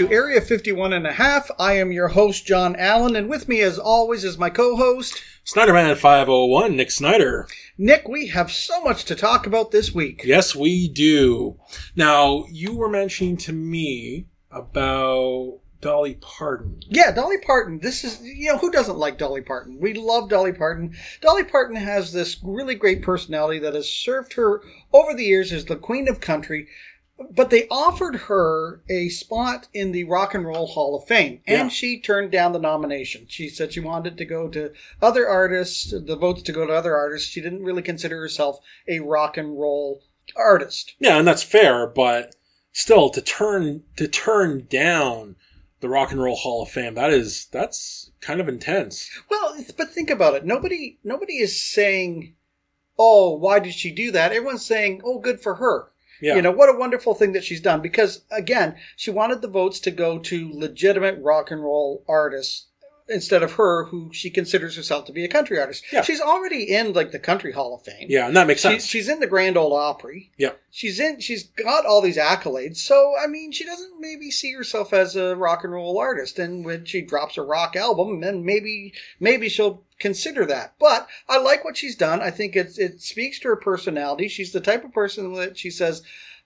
to Area 51 and a half. I am your host, John Allen, and with me, as always, is my co host, Snyderman 501, Nick Snyder. Nick. We have so much to talk about this week. Yes, we do. Now, you were mentioning to me about Dolly Parton. Yeah, Dolly Parton. This is, you know, who doesn't like Dolly Parton? We love Dolly Parton. Dolly Parton has this really great personality that has served her over the years as the queen of country. But they offered her a spot in the Rock and Roll Hall of Fame, and Yeah. she turned down the nomination. She said she wanted to go to other artists, the votes to go to other artists. She didn't really consider herself a rock and roll artist. Yeah, and that's fair, but still to turn to turn down the Rock and Roll Hall of Fame, that is that's kind of intense. Well, but think about it. Nobody, nobody is saying, "Oh, why did she do that?" Everyone's saying, "Oh, good for her." Yeah. You know, what a wonderful thing that she's done. Because again, she wanted the votes to go to legitimate rock and roll artists instead of her, who she considers herself to be a country artist. Yeah. She's already in like the Country Hall of Fame. yeah, and that makes She, sense. she's in the Grand Ole Opry. Yeah. She's in. She's got all these accolades. So I mean, she doesn't maybe see herself as a rock and roll artist. And when she drops a rock album, then maybe maybe she'll consider that. But I like what she's done. I think it it speaks to her personality. She's the type of person that she says,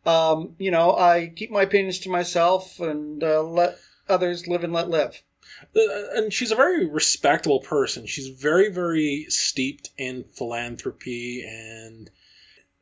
um, you know, I keep my opinions to myself and uh, let others live and let live. Uh, and she's a very respectable person. She's very, very steeped in philanthropy, and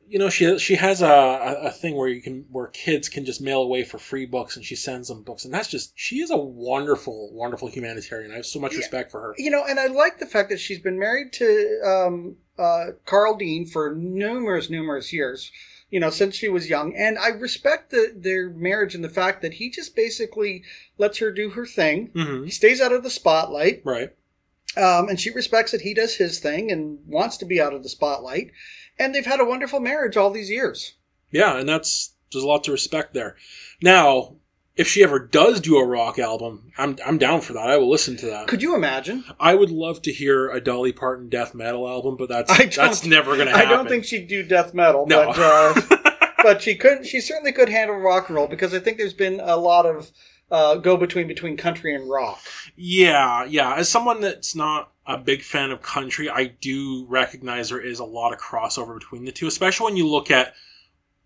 you know she she has a, a, a thing where you can where kids can just mail away for free books, and she sends them books, and that's just she is a wonderful, wonderful humanitarian. I have so much Yeah. respect for her. You know, and I like the fact that she's been married to um, uh, Carl Dean for numerous, numerous years. You know, since she was young, and I respect the, their marriage and the fact that he just basically lets her do her thing. hmm He stays out of the spotlight, Right. um, and she respects that he does his thing and wants to be out of the spotlight. And they've had a wonderful marriage all these years. Yeah, and that's there's a lot to respect there. Now, if she ever does do a rock album, I'm I'm down for that. I will listen to that. Could you imagine? I would love to hear a Dolly Parton death metal album, but that's that's never going to happen. I don't think she'd do death metal, no. but uh, but she could. She certainly could handle rock and roll because I think there's been a lot of uh, go between between country and rock. yeah, yeah. As someone that's not a big fan of country, I do recognize there is a lot of crossover between the two, especially when you look at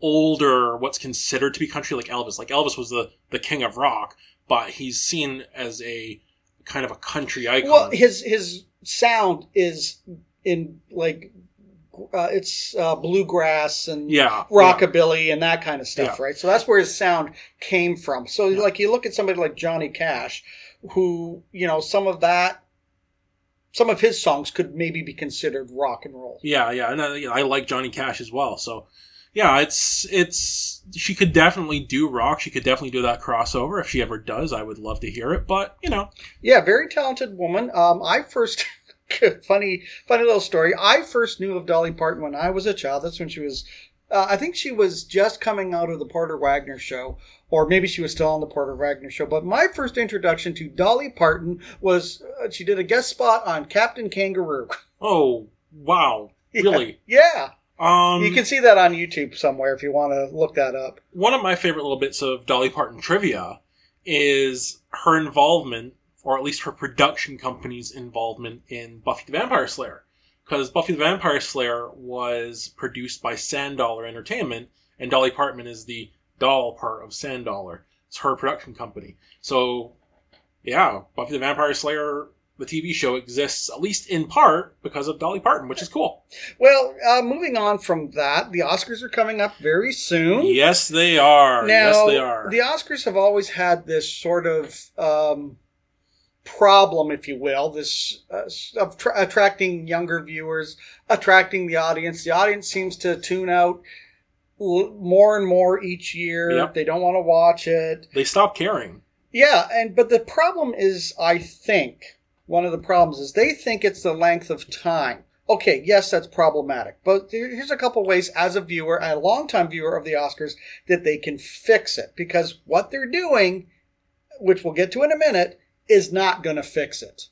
older what's considered to be country like Elvis. Like Elvis was the the king of rock, but he's seen as a kind of a country icon. Well, his his sound is in like uh, it's uh, bluegrass and yeah, rockabilly and that kind of stuff, Yeah. right? So that's where his sound came from. So Yeah. like you look at somebody like Johnny Cash, who you know some of that, some of his songs could maybe be considered rock and roll. Yeah, yeah, and I, you know, I like Johnny Cash as well. So, yeah, it's it's she could definitely do rock. She could definitely do that crossover if she ever does. I would love to hear it. But you know, Yeah, very talented woman. Um, I first funny funny little story. I first knew of Dolly Parton when I was a child. That's when she was. Uh, I think she was just coming out of the Porter Wagoner show, or maybe she was still on the Porter Wagoner show. But my first introduction to Dolly Parton was uh, she did a guest spot on Captain Kangaroo. oh wow, really? Yeah, Um, you can see that on YouTube somewhere if you want to look that up. one of my favorite little bits of Dolly Parton trivia is her involvement, or at least her production company's involvement in Buffy the Vampire Slayer. Because Buffy the Vampire Slayer was produced by Sandollar Entertainment, and Dolly Parton is the doll part of Sandollar. It's her production company. So, yeah, Buffy the Vampire Slayer, the TV show, exists at least in part because of Dolly Parton, which is cool. Well, uh, moving on from that, the Oscars are coming up very soon. Yes, they are. Now, yes, they are. the Oscars have always had this sort of um, problem, if you will, this uh, of tra- attracting younger viewers, attracting the audience. The audience seems to tune out more and more each year. Yep. They don't want to watch it. they stop caring. Yeah, and but the problem is, I think one of the problems is they think it's the length of time. Okay, yes, that's problematic, but here's a couple ways as a viewer, a longtime viewer of the Oscars, that they can fix it because what they're doing, which we'll get to in a minute, is not going to fix it.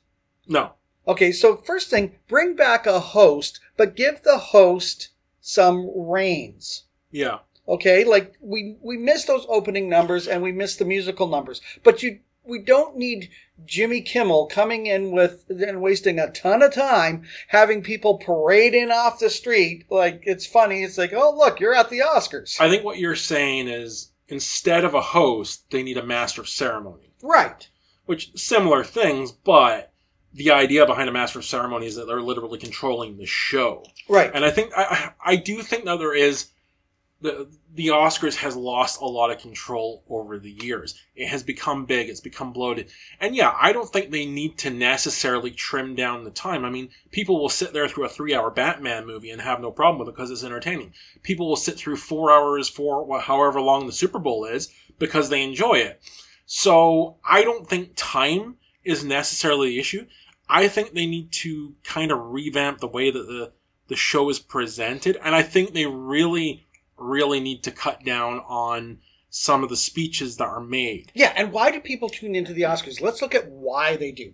No. Okay, so first thing, bring back a host, but give the host some reins. Yeah. Okay, like we we miss those opening numbers and we miss the musical numbers, but you we don't need Jimmy Kimmel coming in with and wasting a ton of time having people parade in off the street. Like it's funny. It's like, oh look, you're at the Oscars. I think what you're saying is instead of a host, they need a master of ceremony. Right. Which similar things, but the idea behind a master of ceremony is that they're literally controlling the show. Right. And I think I I do think that there is the the Oscars has lost a lot of control over the years. It has become big, it's become bloated. And yeah, I don't think they need to necessarily trim down the time. I mean, people will sit there through a 3-hour Batman movie and have no problem with it because it's entertaining. People will sit through 4 hours for however long the Super Bowl is because they enjoy it. So, I don't think time is necessarily the issue. I think they need to kind of revamp the way that the the show is presented and I think they really really need to cut down on some of the speeches that are made. Yeah, and why do people tune into the Oscars? Let's look at why they do.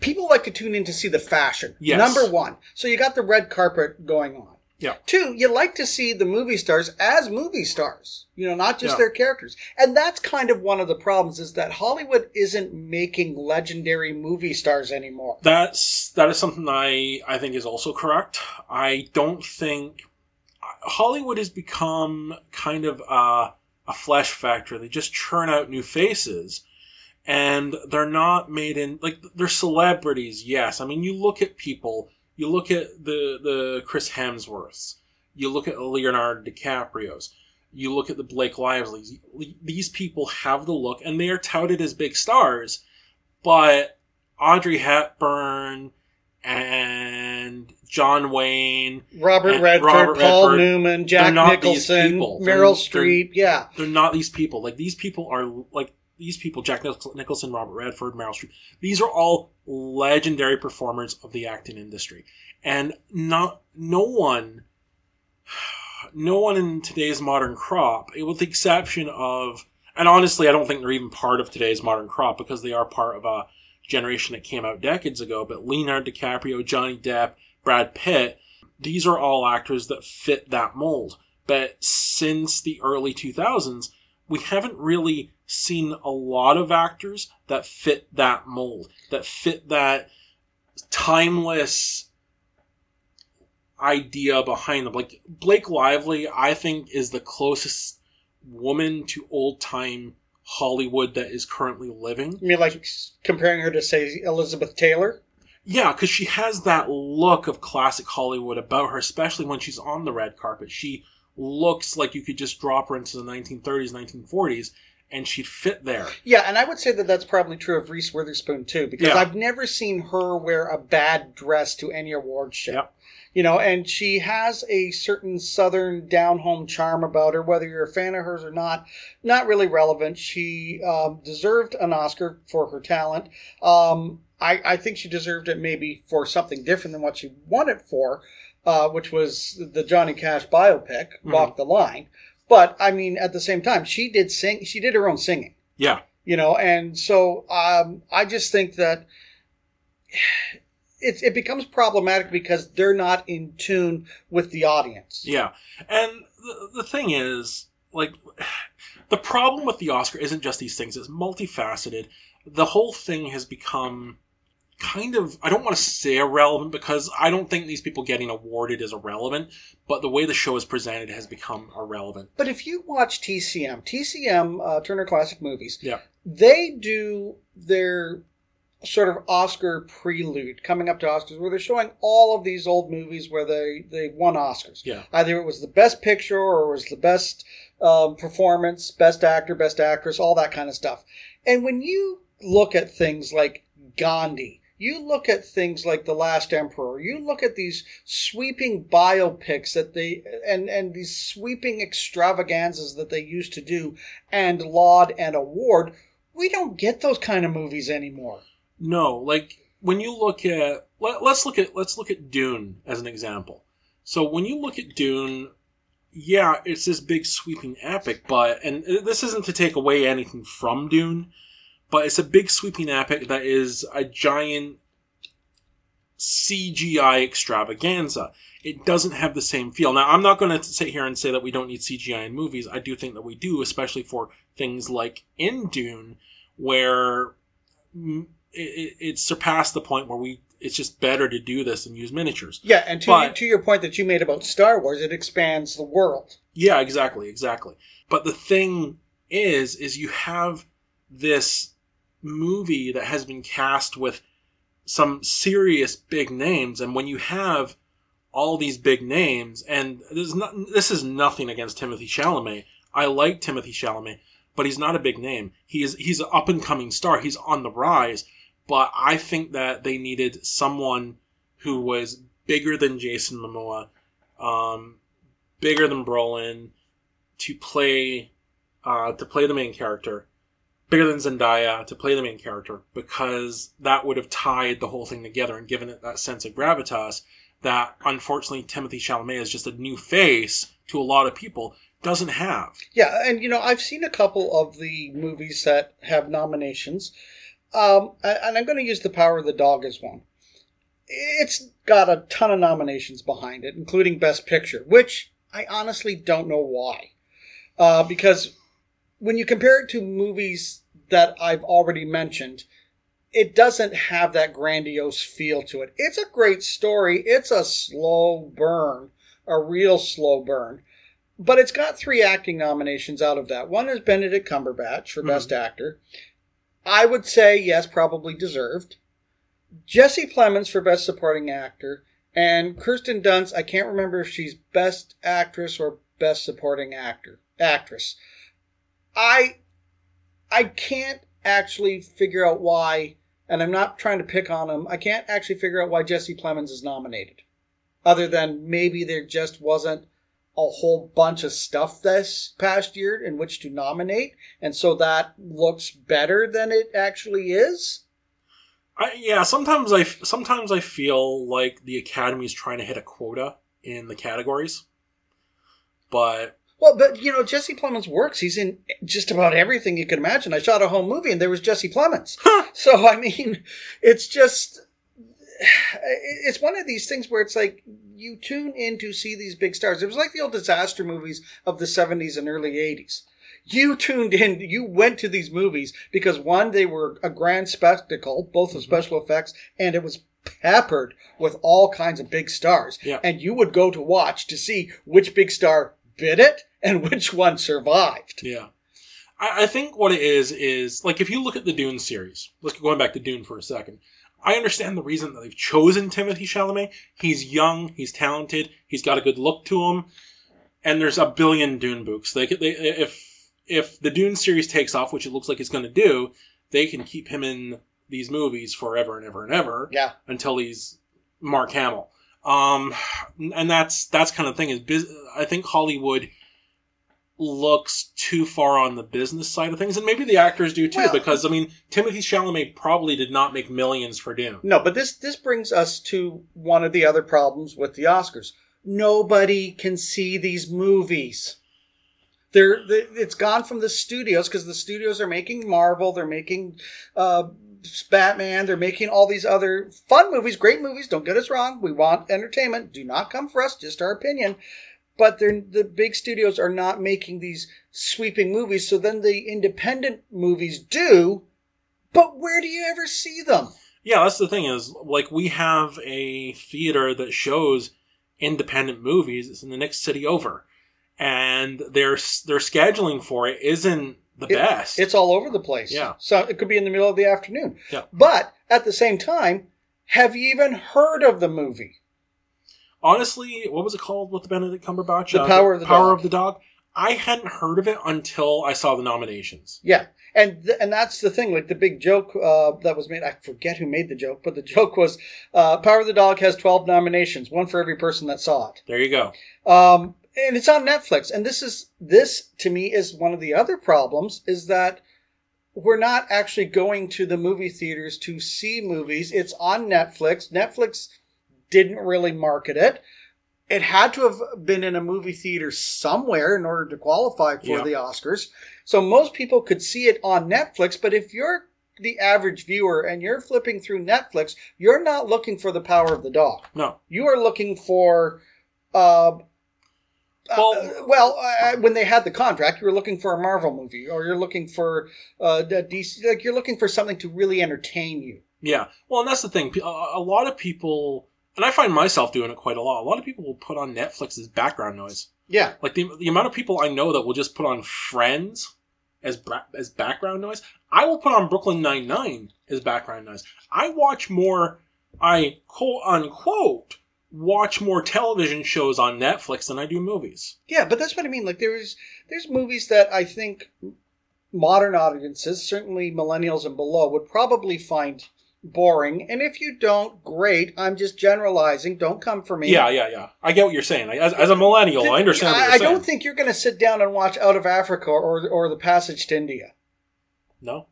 People like to tune in to see the fashion. Yes. Number one. So you got the red carpet going on. Yeah. Two, you like to see the movie stars as movie stars, you know, not just Yeah. their characters. And that's kind of one of the problems is that Hollywood isn't making legendary movie stars anymore. That's that is something I I think is also correct. I don't think Hollywood has become kind of a, a flesh factory. They just churn out new faces, and they're not made in like they're celebrities. Yes, I mean you look at people. You look at the the Chris Hemsworths. You look at Leonardo DiCaprio's. You look at the Blake Lively's. These people have the look, and they are touted as big stars. But Audrey Hepburn and John Wayne, Robert Redford, Robert Paul Redford, Newman, Jack Nicholson. Meryl They're- they're- Streep. Yeah. they're not these people. Like these people are like these people: Jack Nicholson, Robert Redford, Meryl Streep. These are all legendary performers of the acting industry, and not no one, no one in today's modern crop, with the exception of, and honestly, I don't think they're even part of today's modern crop because they are part of a generation that came out decades ago. But Leonardo DiCaprio, Johnny Depp, Brad Pitt, these are all actors that fit that mold. But since the early 2000s, we haven't really seen a lot of actors that fit that mold, that fit that timeless idea behind them. Like Blake Lively, I think, is the closest woman to old time Hollywood that is currently living. I mean, like comparing her to, say, Elizabeth Taylor? Yeah, because she has that look of classic Hollywood about her, especially when she's on the red carpet. She looks like you could just drop her into the 1930s, 1940s, and she'd fit there. Yeah, and I would say that that's probably true of Reese Witherspoon too, because Yeah. I've never seen her wear a bad dress to any award show. Yep. You know, and she has a certain southern down home charm about her, whether you're a fan of hers or not, not really relevant. She um, deserved an Oscar for her talent. Um, I, I think she deserved it maybe for something different than what she won it for, uh, which was the Johnny Cash biopic, Mhm. Walk the Line. But I mean, at the same time, she did sing. She did her own singing Yeah, you know and so um, i just think that it, it becomes problematic because they're not in tune with the audience yeah. And the, the thing is, like, the problem with the Oscar isn't just these things, it's multifaceted. The whole thing has become kind of I don't want to say irrelevant because I don't think these people getting awarded is irrelevant, but the way the show is presented has become irrelevant. but if you watch tcm tcm uh, turner classic movies Yeah. they do their sort of oscar prelude coming up to oscars where they're showing all of these old movies where they they won oscars Yeah. either it was the best picture or it was the best um, performance, best actor, best actress, all that kind of stuff. And when you look at things like Gandhi, you look at things like The Last Emperor, you look at these sweeping biopics that they and and these sweeping extravaganzas that they used to do and laud and award, we don't get those kind of movies anymore. No, like when you look at let, let's look at let's look at Dune as an example. So when you look at Dune, yeah, it's this big sweeping epic, but and this isn't to take away anything from Dune, but it's a big sweeping epic that is a giant CGI extravaganza. It doesn't have the same feel. Now, I'm not going to sit here and say that we don't need CGI in movies. I do think that we do, especially for things like in Dune, where it, it's surpassed the point where we it's just better to do this and use miniatures. Yeah, and to, But- to your point that you made about Star Wars, it expands the world. Yeah, exactly, exactly. But the thing is, is you have this movie that has been cast with some serious big names, and when you have all these big names, and there's not, this is nothing against Timothy Chalamet. I like Timothy Chalamet, but he's not a big name. He is he's an up and coming star. He's on the rise. But I think that they needed someone who was bigger than Jason Momoa, um, bigger than Brolin, to play uh, to play the main character, bigger than Zendaya to play the main character, because that would have tied the whole thing together and given it that sense of gravitas that unfortunately Timothy Chalamet is just a new face to a lot of people doesn't have. Yeah, and you know, I've seen a couple of the movies that have nominations, um, and I'm going to use The Power of the Dog as one. It's got a ton of nominations behind it, including Best Picture, which I honestly don't know why. Uh, because when you compare it to movies that I've already mentioned, it doesn't have that grandiose feel to it. It's a great story. It's a slow burn, a real slow burn. But it's got three acting nominations out of that. One is Benedict Cumberbatch for Mhm. Best Actor. I would say, yes, probably deserved. Jesse Plemons for Best Supporting Actor. And Kirsten Dunst, I can't remember if she's Best Actress or Best Supporting Actor. Actress. I I can't actually figure out why, and I'm not trying to pick on him, I can't actually figure out why Jesse Plemons is nominated. Other than maybe there just wasn't a whole bunch of stuff this past year in which to nominate, and so that looks better than it actually is. I, yeah, sometimes I sometimes I feel like the Academy is trying to hit a quota in the categories, but Well, but you know, Jesse Plemons works. He's in just about everything you can imagine. I shot a home movie and there was Jesse Plemons. so I mean, it's just it's one of these things where it's like you tune in to see these big stars. It was like the old disaster movies of the 70s and early 80s. You tuned in, you went to these movies because one, they were a grand spectacle, both of mm-hmm. special effects, and it was peppered with all kinds of big stars. Yeah. And you would go to watch to see which big star bit it and which one survived. Yeah. I, I think what it is is like if you look at the Dune series, let's go going back to Dune for a second. I understand the reason that they've chosen Timothy Chalamet. He's young, he's talented, he's got a good look to him, and there's a billion Dune books. They, they if if the Dune series takes off, which it looks like it's going to do, they can keep him in these movies forever and ever and ever Yeah. until he's Mark Hamill. Um, and that's that's kind of thing is bus- I think Hollywood looks too far on the business side of things, and maybe the actors do too. Well- because I mean, Timothy Chalamet probably did not make millions for Dune. No, but this this brings us to one of the other problems with the Oscars. Nobody can see these movies. They're, they it's gone from the studios because the studios are making Marvel, they're making uh, Batman, they're making all these other fun movies, great movies. Don't get us wrong. We want entertainment. Do not come for us. Just our opinion. But the big studios are not making these sweeping movies. So then the independent movies do. But where do you ever see them? Yeah, that's the thing is like we have a theater that shows independent movies. It's in the next city over, and their their scheduling for it isn't the It- best. It's all over the place. Yeah. So it could be in the middle of the afternoon. Yeah. But at the same time, have you even heard of the movie? honestly, what was it called with the Benedict Cumberbatch? The Power of the Power Dog. of the Dog. I hadn't heard of it until I saw the nominations. Yeah. And th- and that's the thing. Like the big joke uh, that was made. I forget who made the joke, but the joke was uh, Power of the Dog has twelve nominations, one for every person that saw it. There you go. Um, and it's on Netflix. And this is this to me is one of the other problems is that we're not actually going to the movie theaters to see movies. It's on Netflix. Netflix didn't really market it. It had to have been in a movie theater somewhere in order to qualify for Yeah. the Oscars. So most people could see it on Netflix, but if you're the average viewer and you're flipping through Netflix, you're not looking for the power of the dog. No. You are looking for, uh, Well- uh, well, uh, when they had the contract, you were looking for a Marvel movie, or you're looking for uh, the DC. Like you're looking for something to really entertain you. Yeah. Well, and that's the thing. A a lot of people, and I find myself doing it quite a lot. A lot of people will put on Netflix as background noise. Yeah, Like the, the amount of people I know that will just put on Friends as as background noise. I will put on Brooklyn Nine Nine as background noise. I watch more. I quote unquote watch more television shows on Netflix than I do movies. yeah, but that's what I mean. Like there's there's movies that I think modern audiences, certainly millennials and below, would probably find boring. And if you don't, great. I'm just generalizing. Don't come for me. Yeah, yeah, yeah. I get what you're saying. As, as a millennial, I understand. What I, I don't think you're going to sit down and watch Out of Africa or or The Passage to India. No.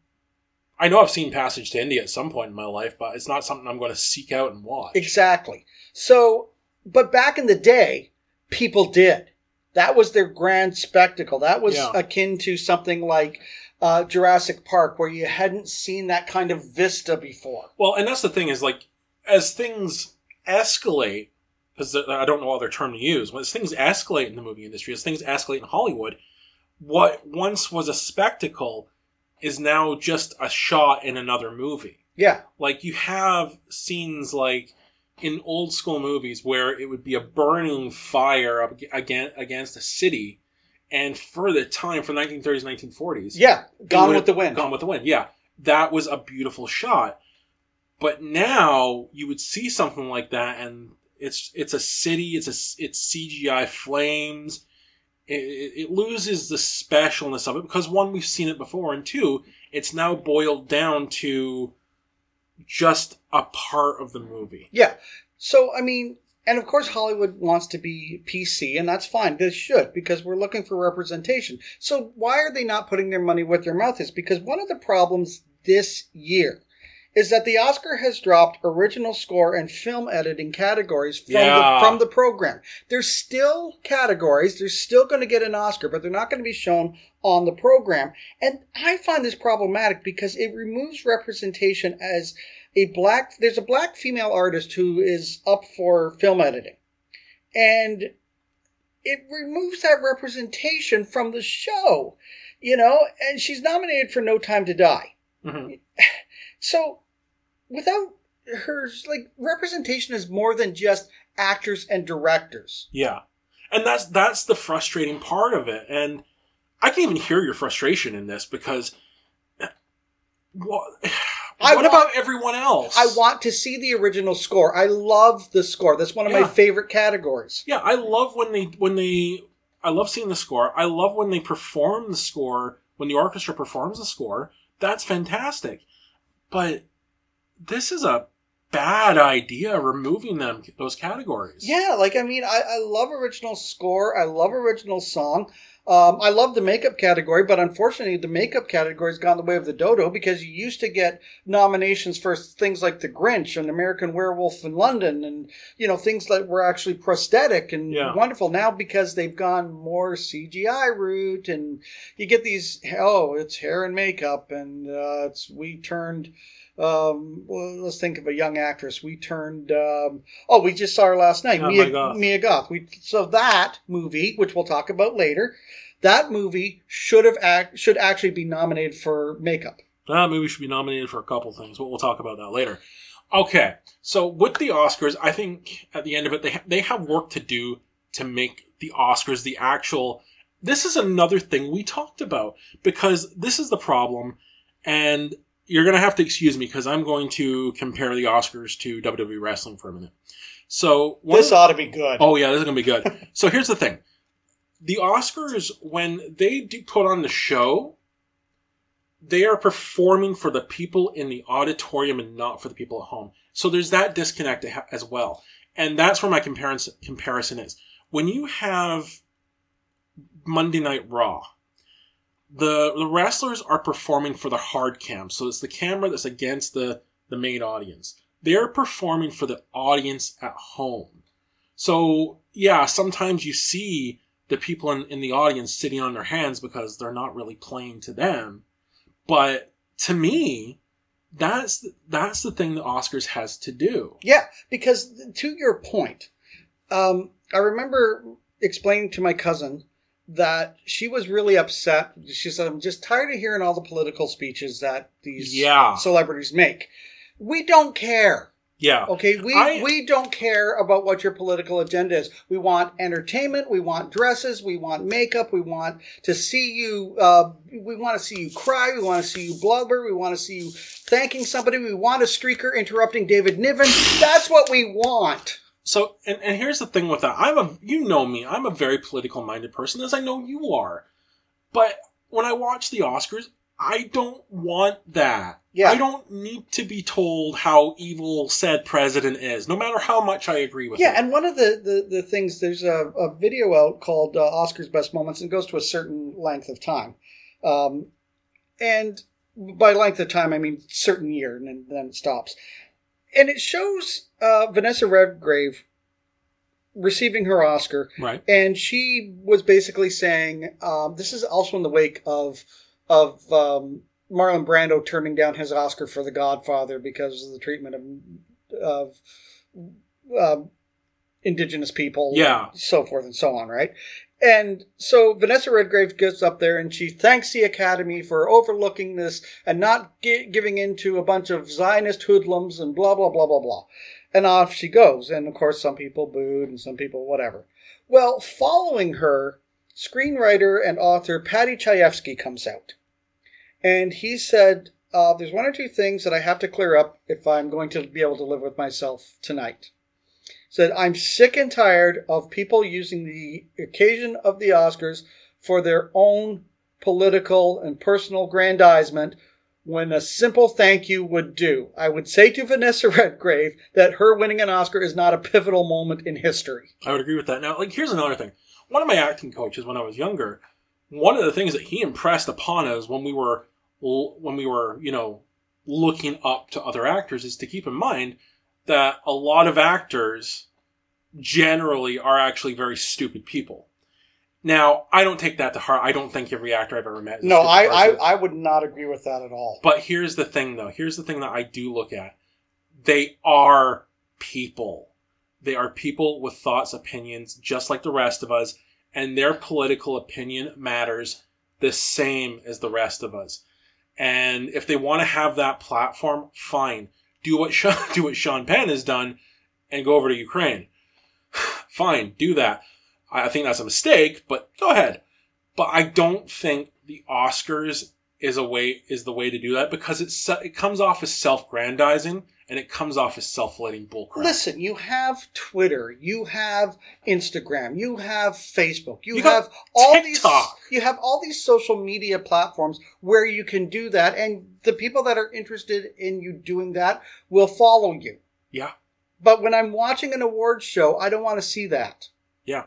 I know I've seen Passage to India at some point in my life, but it's not something I'm going to seek out and watch. Exactly. So, but back in the day, people did. That was their grand spectacle. That was Yeah. akin to something like uh, Jurassic Park, where you hadn't seen that kind of vista before. Well, and that's the thing is like as things escalate, because I don't know what other term to use. When things escalate in the movie industry, as things escalate in Hollywood, what once was a spectacle is now just a shot in another movie. Yeah, Like you have scenes like in old school movies where it would be a burning fire up against against a city, and for the time for 1930s, 1940s, yeah. Gone with the Wind. Gone with the Wind. Yeah, that was a beautiful shot. But now you would see something like that, and it's it's a city. It's a it's CGI flames. It, it, loses the specialness of it because one, we've seen it before, and two, it's now boiled down to just a part of the movie. Yeah. So, I mean, and of course, Hollywood wants to be PC, and that's fine. They should, because we're looking for representation. So, why are they not putting their money where their mouth is? Because one of the problems this year is that the Oscar has dropped original score and film editing categories from, Yeah. the, from the program. There's still categories, they're still going to get an Oscar, but they're not going to be shown on the program. And I find this problematic because it removes representation as a black there's a black female artist who is up for film editing and it removes that representation from the show you know and she's nominated for no time to die Mhm. so without her like representation is more than just actors and directors Yeah, and that's that's the frustrating part of it, and I can even hear your frustration in this because what? What want- about everyone else? i want to see the original score i love the score that's one of my favorite categories Yeah, I love when they when they. I love seeing the score. I love when they perform the score when the orchestra performs the score. That's fantastic, but this is a bad idea removing them those categories. Yeah, like I mean, I, I love original score. I love original song. Um, I love the makeup category, but unfortunately, the makeup category has gone the way of the dodo because you used to get nominations for things like The Grinch and American Werewolf in London, and you know things that were actually prosthetic and Yeah. wonderful. Now because they've gone more CGI route, and you get these oh, it's hair and makeup, and uh, it's we turned. Um, well, let's think of a young actress. We turned. Um, oh, we just saw her last night. Oh, Mia, my gosh. Mia Goth. We so that movie, which we'll talk about later, that movie should have act, should actually be nominated for makeup. That movie should be nominated for a couple things, but we'll talk about that later. Okay, so with the Oscars, I think at the end of it, they ha- they have work to do to make the Oscars the actual. This is another thing we talked about because this is the problem, and you're gonna have to excuse me because I'm going to compare the Oscars to WWE wrestling for a minute. So This ought to be good. Oh yeah, this is gonna be good. so here's the thing: the Oscars, when they do put on the show, they are performing for the people in the auditorium and not for the people at home. So there's that disconnect as well, and that's where my comparison comparison is. When you have Monday Night Raw, the the wrestlers are performing for the hard cam, so it's the camera that's against the the main audience. They're performing for the audience at home. So yeah, sometimes you see the people in, in the audience sitting on their hands because they're not really playing to them. But to me, That's that's the thing the Oscars has to do. Yeah, because to your point, um, I remember explaining to my cousin that she was really upset. She said, "I'm just tired of hearing all the political speeches that these Yeah. celebrities make. We don't care." Yeah. Okay, we I- we don't care about what your political agenda is. We want entertainment. We want dresses. We want makeup. We want to see you. Uh, we want to see you cry. We want to see you blubber. We want to see you thanking somebody. We want a streaker interrupting David Niven. That's what we want. So, and, and here's the thing with that. I'm a, you know me, I'm a very political minded person, as I know you are. But when I watch the Oscars, I don't want that. Yeah. I don't need to be told how evil said president is, no matter how much I agree with Yeah, it. and one of the, the, the things, there's a, a video out called uh, Oscar's Best Moments, and it goes to a certain length of time. Um, and by length of time, I mean certain year, and then, then it stops. And it shows uh, Vanessa Redgrave receiving her Oscar, right. and she was basically saying, um, this is also in the wake of of um, Marlon Brando turning down his Oscar for The Godfather because of the treatment of of um indigenous people, Yeah. so forth and so on, right? And so Vanessa Redgrave gets up there and she thanks the Academy for overlooking this and not gi- giving in to a bunch of Zionist hoodlums and blah blah blah blah blah. And off she goes. And of course, some people booed and some people whatever. Well, following her, screenwriter and author Paddy Chayefsky comes out. And he said, uh, There's one or two things that I have to clear up if I'm going to be able to live with myself tonight. Said, I'm sick and tired of people using the occasion of the Oscars for their own political and personal grandizement when a simple thank you would do. I would say to Vanessa Redgrave that her winning an Oscar is not a pivotal moment in history. I would agree with that. Now, like, here's another thing. One of my acting coaches when I was younger, one of the things that he impressed upon us when we were when we were, you know, looking up to other actors is to keep in mind that a lot of actors generally are actually very stupid people. Now, I don't take that to heart. I don't think every actor I've ever met. Is No, I, I. I would not agree with that at all. But here's the thing, though. Here's the thing that I do look at. They are people. They are people with thoughts, opinions, just like the rest of us, and their political opinion matters the same as the rest of us. And if they want to have that platform, fine. Do what Sean, do what Sean Penn has done, and go over to Ukraine. fine, do that. I think that's a mistake, but go ahead. But I don't think the Oscars is a way is the way to do that because it's it comes off as self-grandizing and it comes off as self-letting bullcrap. Listen, you have Twitter, you have Instagram, you have Facebook, you, You have all TikTok. these you have all these social media platforms where you can do that and the people that are interested in you doing that will follow you. Yeah. But when I'm watching an awards show, I don't want to see that. Yeah.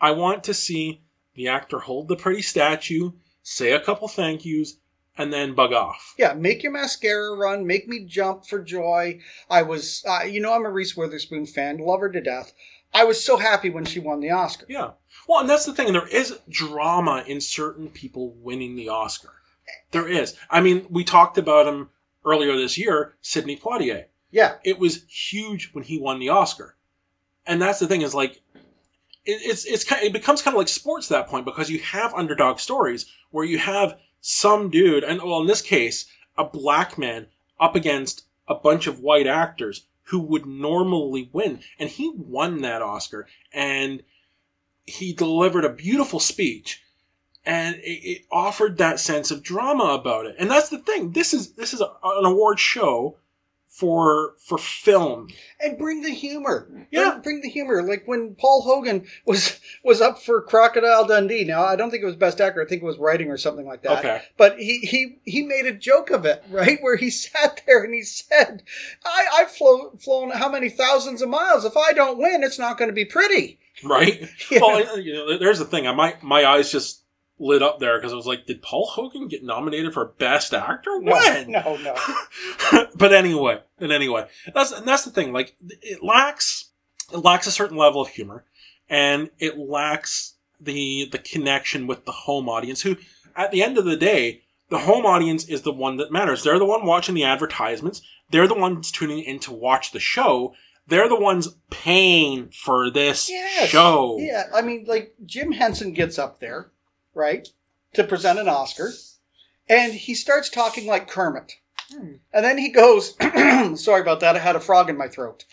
I want to see the actor hold the pretty statue, say a couple thank yous, and then bug off. Yeah, make your mascara run, make me jump for joy. I was, uh, you know, I'm a Reese Witherspoon fan, love her to death. I was so happy when she won the Oscar. Yeah. Well, and that's the thing. There is drama in certain people winning the Oscar. There is. I mean, we talked about him earlier this year, Sidney Poitier. Yeah, It was huge when he won the Oscar. And that's the thing is like, it's it's kind it becomes kind of like sports at that point because you have underdog stories where you have some dude, and well, in this case, a black man up against a bunch of white actors who would normally win, and he won that Oscar, and he delivered a beautiful speech, and it, it offered that sense of drama about it, and that's the thing. This is this is a, an award show for for film. and bring the humor. Yeah. bring, bring the humor. Like when Paul Hogan was was up for Crocodile Dundee. Now I don't think it was Best Actor. I think it was writing or something like that. Okay. But he he he made a joke of it, right? Where he sat there and he said, "I I've flown flown how many thousands of miles? If I don't win, it's not going to be pretty." right? Yeah. Well, you know, there's the thing. I my my eyes just lit up there because I was like, did Paul Hogan get nominated for Best Actor? No, When? no, no. but anyway, and anyway, that's and that's the thing. Like, it lacks it lacks a certain level of humor, and it lacks the the connection with the home audience, who, at the end of the day, the home audience is the one that matters. They're the one watching the advertisements. They're the ones tuning in to watch the show. They're the ones paying for this Yes. show. Yeah, I mean, like Jim Henson gets up there, right, to present an Oscar, and he starts talking like Kermit, Hmm. and then he goes, "Sorry about that, I had a frog in my throat."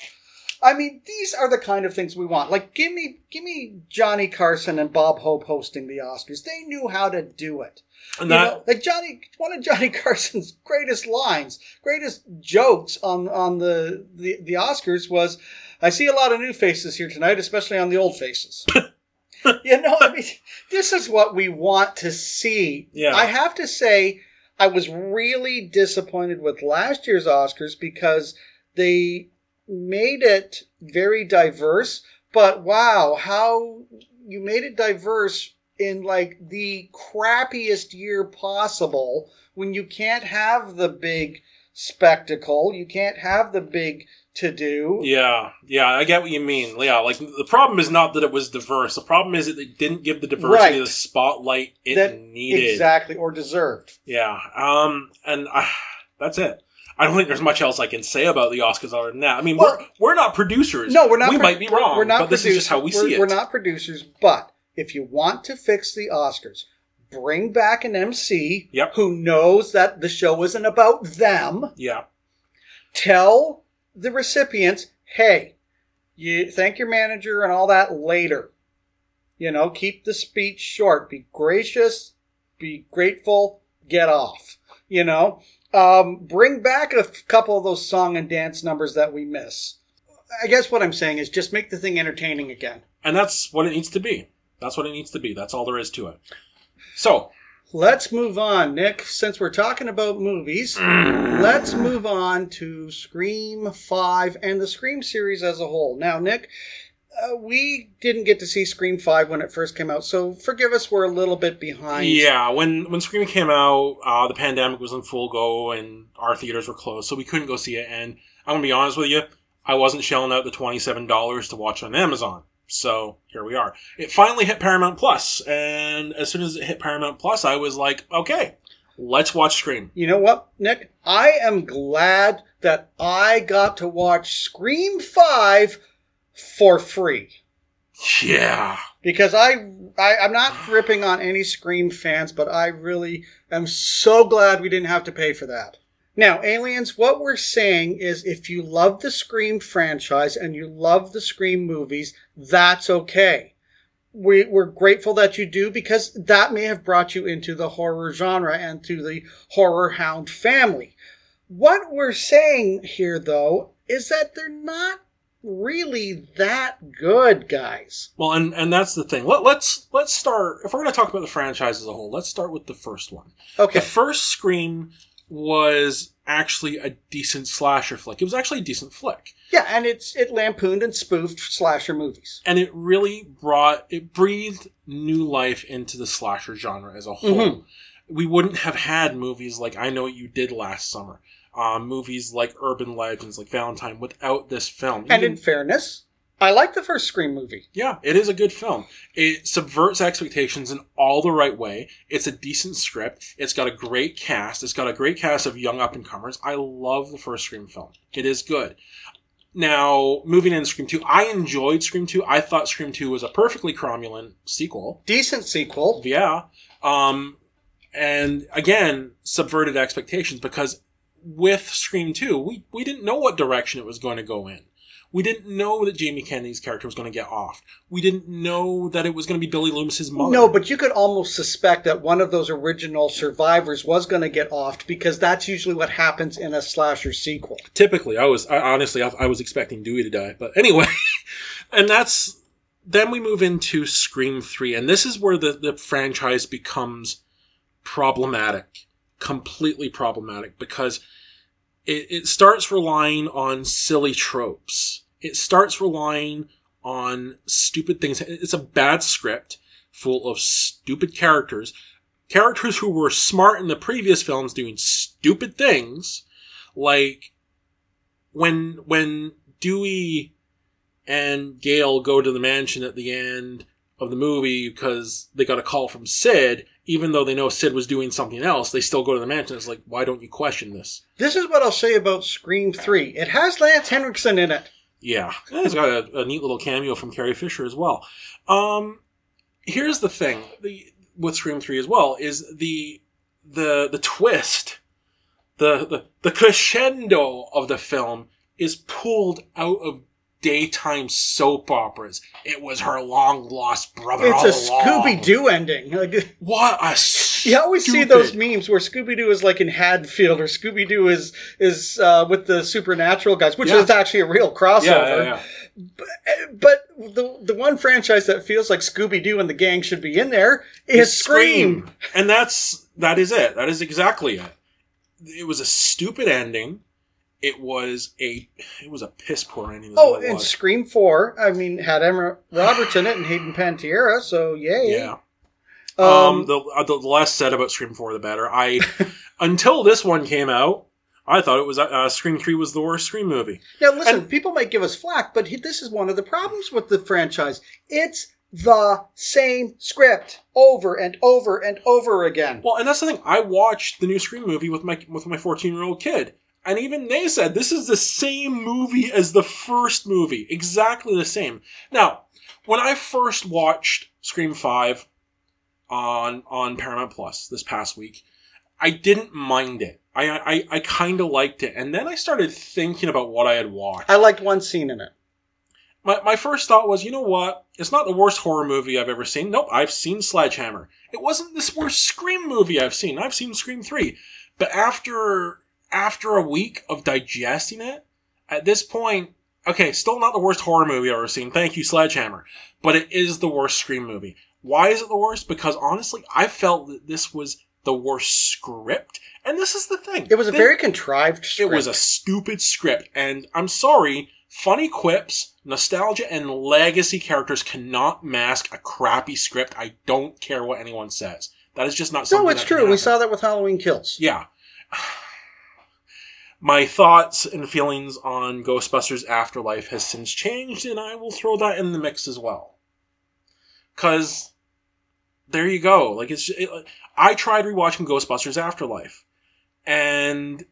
I mean, these are the kind of things we want. Like, give me, give me Johnny Carson and Bob Hope hosting the Oscars. They knew how to do it. And You that know, like Johnny, one of Johnny Carson's greatest lines, greatest jokes on on the, the the Oscars was, "I see a lot of new faces here tonight, especially on the old faces." you know, I mean, this is what we want to see. Yeah. I have to say, I was really disappointed with last year's Oscars because they made it very diverse. But wow, how you made it diverse in like the crappiest year possible when you can't have the big spectacle, you can't have the big to do. Yeah, yeah, I get what you mean. Yeah, like the problem is not that it was diverse. The problem is that they didn't give the diversity Right. the spotlight it That- needed. Exactly, or deserved. Yeah, um, and uh, that's it. I don't think there's much else I can say about the Oscars other than that. I mean, Well- we're we're not producers. No, we're not. We pro- might be wrong. We're not but this producers. is just how we we're, see it. We're not producers, but if you want to fix the Oscars, bring back an MC Yep. who knows that the show isn't about them. Yeah, Tell the recipients, hey, you thank your manager and all that later. You know, keep the speech short. Be gracious. Be grateful. Get off. You know, um, bring back a couple of those song and dance numbers that we miss. I guess what I'm saying is just make the thing entertaining again. and that's what it needs to be. That's what it needs to be. That's all there is to it. So, Let's move on, Nick. Since we're talking about movies, let's move on to Scream 5 and the Scream series as a whole. Now, Nick, uh, we didn't get to see Scream 5 when it first came out, so forgive us, we're a little bit behind. yeah, when when Scream came out, uh, the pandemic was in full go, and our theaters were closed, so we couldn't go see it. And I'm gonna be honest with you, I wasn't shelling out the twenty seven dollars to watch on Amazon. So here we are. It finally hit Paramount Plus, and as soon as it hit Paramount Plus, I was like, okay, let's watch Scream. You know what, Nick? I am glad that I got to watch Scream 5 for free. Yeah, because I, I I'm not ripping on any Scream fans, but I really am so glad we didn't have to pay for that. Now, aliens, what we're saying is if you love the Scream franchise and you love the Scream movies, that's okay. We, we're grateful that you do because that may have brought you into the horror genre and to the horror hound family. What we're saying here, though, is that they're not really that good, guys. well, and and that's the thing. Let, let's let's start. If we're gonna talk about the franchise as a whole, let's start with the first one. Okay. The first Scream was actually a decent slasher flick. It was actually a decent flick. Yeah, and it's it lampooned and spoofed slasher movies. And it really brought it breathed new life into the slasher genre as a whole. Mhm. We wouldn't have had movies like I Know What You Did Last Summer, um, movies like Urban Legends, like Valentine, without this film. And Even- in fairness, I like the first Scream movie. Yeah, it is a good film. It subverts expectations in all the right way. It's a decent script. It's got a great cast. It's got a great cast of young up and comers. I love the first Scream film. It is good. Now, moving into Scream 2, I enjoyed Scream 2. I thought Scream 2 was a perfectly cromulent sequel. Decent sequel. Yeah. Um, and again, subverted expectations because with Scream 2, we, we didn't know what direction it was going to go in. We didn't know that Jamie Kennedy's character was going to get off. We didn't know that it was going to be Billy Loomis's mother. No, but you could almost suspect that one of those original survivors was going to get offed because that's usually what happens in a slasher sequel. typically, I was I, honestly I, I was expecting Dewey to die, but anyway, and that's then we move into Scream Three, and this is where the the franchise becomes problematic, completely problematic because it, it starts relying on silly tropes. It starts relying on stupid things. It's a bad script full of stupid characters. Characters who were smart in the previous films doing stupid things, like when when Dewey and Gail go to the mansion at the end of the movie because they got a call from Sid even though they know Sid was doing something else, they still go to the mansion. It's like, why don't you question this? This is what I'll say about Scream 3. It has Lance Henriksen in it. Yeah, and it's got a, a neat little cameo from Carrie Fisher as well. Um, here's the thing the, with Scream Three as well is the the the twist, the the the crescendo of the film is pulled out of daytime soap operas. It was her long lost brother. It's a. Scooby Doo ending. Like, What a you always see those memes where Scooby Doo is like in Hadfield or Scooby Doo is is uh, with the supernatural guys, which Yeah. is actually a real crossover. Yeah, yeah, yeah. But the the one franchise that feels like Scooby Doo and the gang should be in there is Scream. and that's that is it. That is exactly it. It was a stupid ending. It was a it was a piss poor ending. Oh, and. Scream Four. I mean, had Emma Roberts in it and Hayden Panettiere, so yay. yeah. Um, Um, the, uh, the less said about Scream Four, the better. I until this one came out, I thought it was uh, Scream Three was the worst Scream movie. now listen, and- people might give us flack, but he, this is one of the problems with the franchise. It's the same script over and over and over again. Well, and that's the thing. I watched the new Scream movie with my with my fourteen year old kid, and even they said this is the same movie as the first movie, exactly the same. Now, when I first watched Scream Five on on Paramount Plus this past week, I didn't mind it. I I, I kind of liked it, and then I started thinking about what I had watched. I liked one scene in it. My, my first thought was, you know what? It's not the worst horror movie I've ever seen. Nope, I've seen Sledgehammer. It wasn't this worst Scream movie I've seen. I've seen Scream 3. But after after a week of digesting it, at this point, okay, still not the worst horror movie I've ever seen. Thank you, Sledgehammer. But it is the worst Scream movie. Why is it the worst? Because honestly, I felt that this was the worst script. And this is the thing. It was a Thi- very contrived script. it was a stupid script, and I'm sorry, funny quips, nostalgia, and legacy characters cannot mask a crappy script. I don't care what anyone says. That is just not something. no, it's true. We saw that with Halloween Kills. Yeah. My thoughts and feelings on Ghostbusters Afterlife has since changed, and I will throw that in the mix as well. Cause there you go. Like it's, it, I tried rewatching Ghostbusters Afterlife, and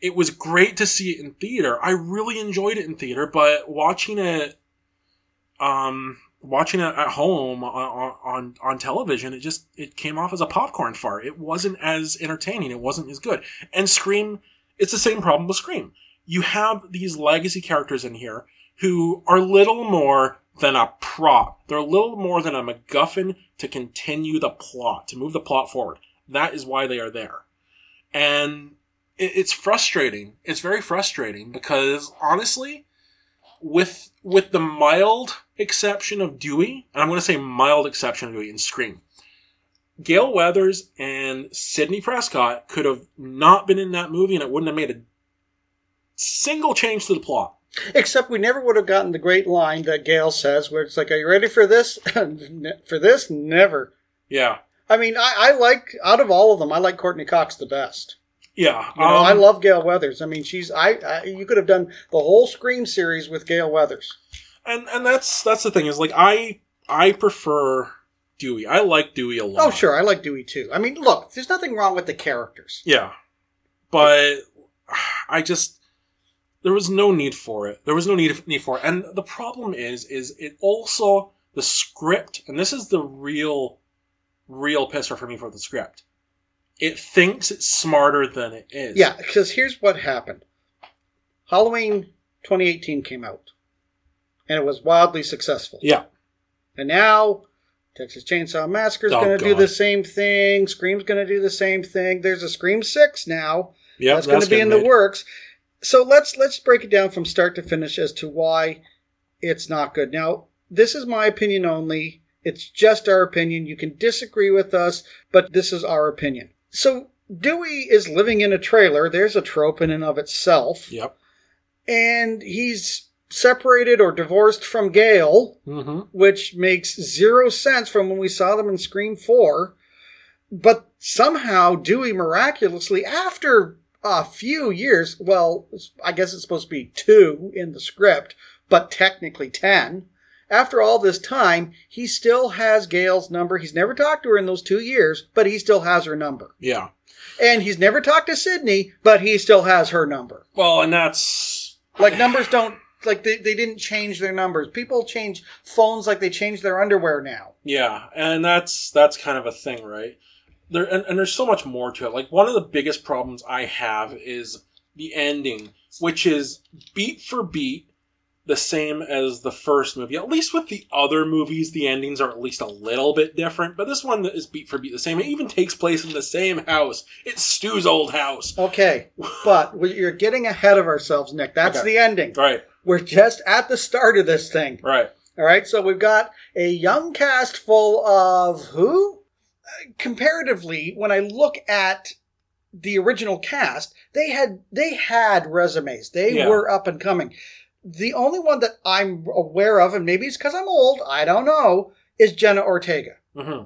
it was great to see it in theater. I really enjoyed it in theater, but watching it, um, watching it at home on, on on television, it just it came off as a popcorn fart. It wasn't as entertaining. It wasn't as good. And Scream, it's the same problem with Scream. You have these legacy characters in here who are little more than a prop. They're a little more than a MacGuffin to continue the plot, to move the plot forward. That is why they are there. And it's frustrating. It's very frustrating because honestly, with with the mild exception of Dewey, and I'm going to say mild exception of Dewey in Scream, Gale Weathers and Sidney Prescott could have not been in that movie, and it wouldn't have made a single change to the plot. Except we never would have gotten the great line that Gale says, where it's like, "Are you ready for this? for this? Never." Yeah, I mean, I, I like out of all of them, I like Courteney Cox the best. yeah. You know, um, I love Gale Weathers. I mean, she's I, I you could have done the whole Scream series with Gale Weathers. and and that's that's the thing is like I I prefer Dewey. I like Dewey a lot. Oh, sure, I like Dewey too. I mean, look, there's nothing wrong with the characters. Yeah. But I just there was no need for it. There was no need need for it. And the problem is is it also the script and this is the real real pisser for me for the script. It thinks it's smarter than it is. Yeah, because here's what happened. Halloween 2018 came out, and it was wildly successful. Yeah. And now, Texas Chainsaw Massacre is Oh, going to do the same thing. Scream's going to do the same thing. There's a Scream Six now. Yeah, that's going to be in the works. So let's let's break it down from start to finish as to why it's not good. Now, this is my opinion only. It's just our opinion. You can disagree with us, but this is our opinion. So Dewey is living in a trailer. There's a trope in and of itself, Yep. and he's separated or divorced from Gale Mm-hmm. which makes zero sense from when we saw them in Scream 4. But somehow Dewey miraculously, after a few years, well, I guess it's supposed to be two in the script, but technically ten, after all this time, he still has Gale's number. He's never talked to her in those two years, but he still has her number. Yeah. And he's never talked to Sidney, but he still has her number. Well, and that's Like numbers don't like they, they didn't change their numbers. People change phones like they change their underwear now. Yeah, and that's that's kind of a thing, right? There and, and there's so much more to it. Like one of the biggest problems I have is the ending, which is beat for beat the same as the first movie. At least with the other movies, the endings are at least a little bit different. But this one is beat for beat the same. It even takes place in the same house. It's Stu's old house. Okay, but you're getting ahead of ourselves, Nick. That's Okay. the ending. Right, We're just at the start of this thing. right. All right, so we've got a young cast full of who? Comparatively, when I look at the original cast, they had they had resumes. They Yeah. were up and coming. The only one that I'm aware of, and maybe it's because I'm old, I don't know, is Jenna Ortega. hmm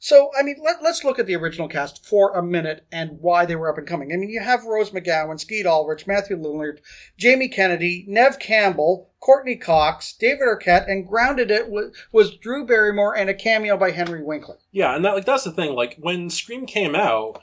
So, I mean, let, let's look at the original cast for a minute and why they were up and coming. I mean, you have Rose McGowan, Skeet Ulrich, Matthew Lillard, Jamie Kennedy, Neve Campbell, Courteney Cox, David Arquette, and grounded it was, was Drew Barrymore and a cameo by Henry Winkler. Yeah, and that like that's the thing. Like when Scream came out,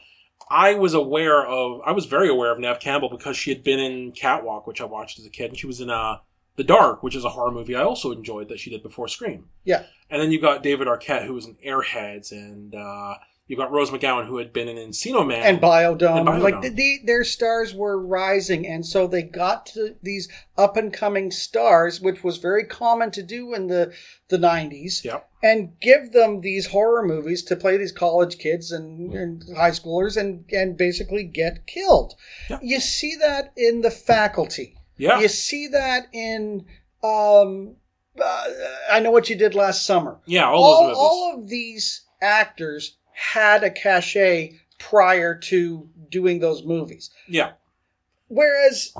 I was aware of I was very aware of Neve Campbell because she had been in Catwalk, which I watched as a kid, and she was in uh The Dark, which is a horror movie I also enjoyed that she did before Scream. Yeah. And then you got David Arquette, who was in Airheads, and uh, you got Rose McGowan, who had been in Encino Man. And Biodome. And Biodome. Like, the, the, their stars were rising, and so they got to these up and coming stars, which was very common to do in the, the 90s. Yep. and give them these horror movies to play these college kids and, and high schoolers and, and basically get killed. Yeah. You see that in the faculty. Yeah. You see that in um, uh, I know what you did last summer. Yeah. All, All, those movies. all of these actors had a cachet prior to doing those movies. yeah. Whereas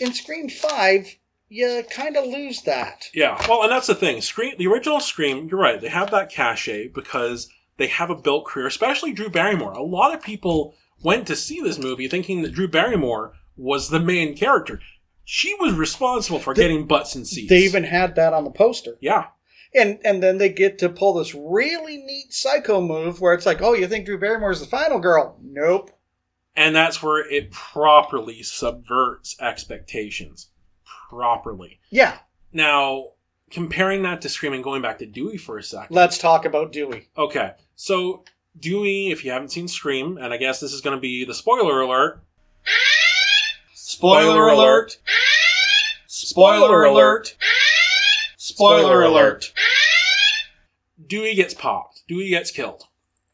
in Scream 5, you kind of lose that. Yeah, well, and that's the thing. Scream, the original Scream, you're right. They have that cachet because they have a built career, especially Drew Barrymore. A lot of people went to see this movie thinking that Drew Barrymore was the main character. She was responsible for getting butts and seats. They even had that on the poster. yeah, And and then they get to pull this really neat psycho move where it's like, oh, you think Drew Barrymore's the final girl? Nope. and that's where it properly subverts expectations. Properly. Yeah, Now, comparing that to Scream and going back to Dewey for a second. let's talk about Dewey. Okay, so Dewey, if you haven't seen Scream, and I guess this is going to be the spoiler alert. Spoiler alert. Spoiler alert. Spoiler alert. Dewey gets popped. Dewey gets killed.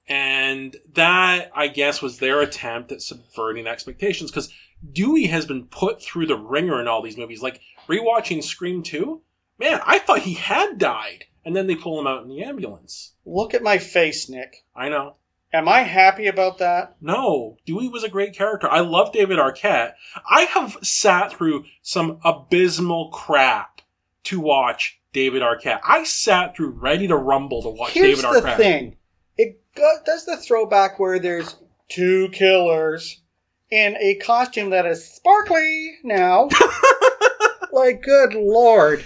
And that, I guess, was their attempt at subverting expectations because Dewey has been put through the ringer in all these movies. Like, rewatching Scream 2, man, I thought he had died. And then they pull him out in the ambulance. Look at my face, Nick. I know. Am I happy about that? No, Dewey was a great character. I love David Arquette. I have sat through some abysmal crap to watch David Arquette. I sat through Ready to Rumble to watch Here's David the thing. It go- does the throwback where there's two killers in a costume that is sparkly now. like, good lord.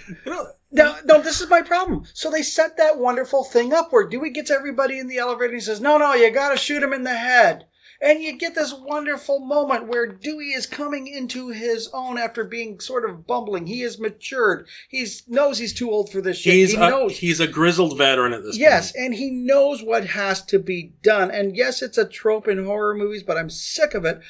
No, no, this is my problem. So they set that wonderful thing up where Dewey gets everybody in the elevator and he says, No, no, you gotta shoot him in the head. And you get this wonderful moment where Dewey is coming into his own after being sort of bumbling. He is matured. He knows he's too old for this shit. he's he a, knows. he's a grizzled veteran at this Yes, point. and he knows what has to be done. And yes, it's a trope in horror movies, but I'm sick of it,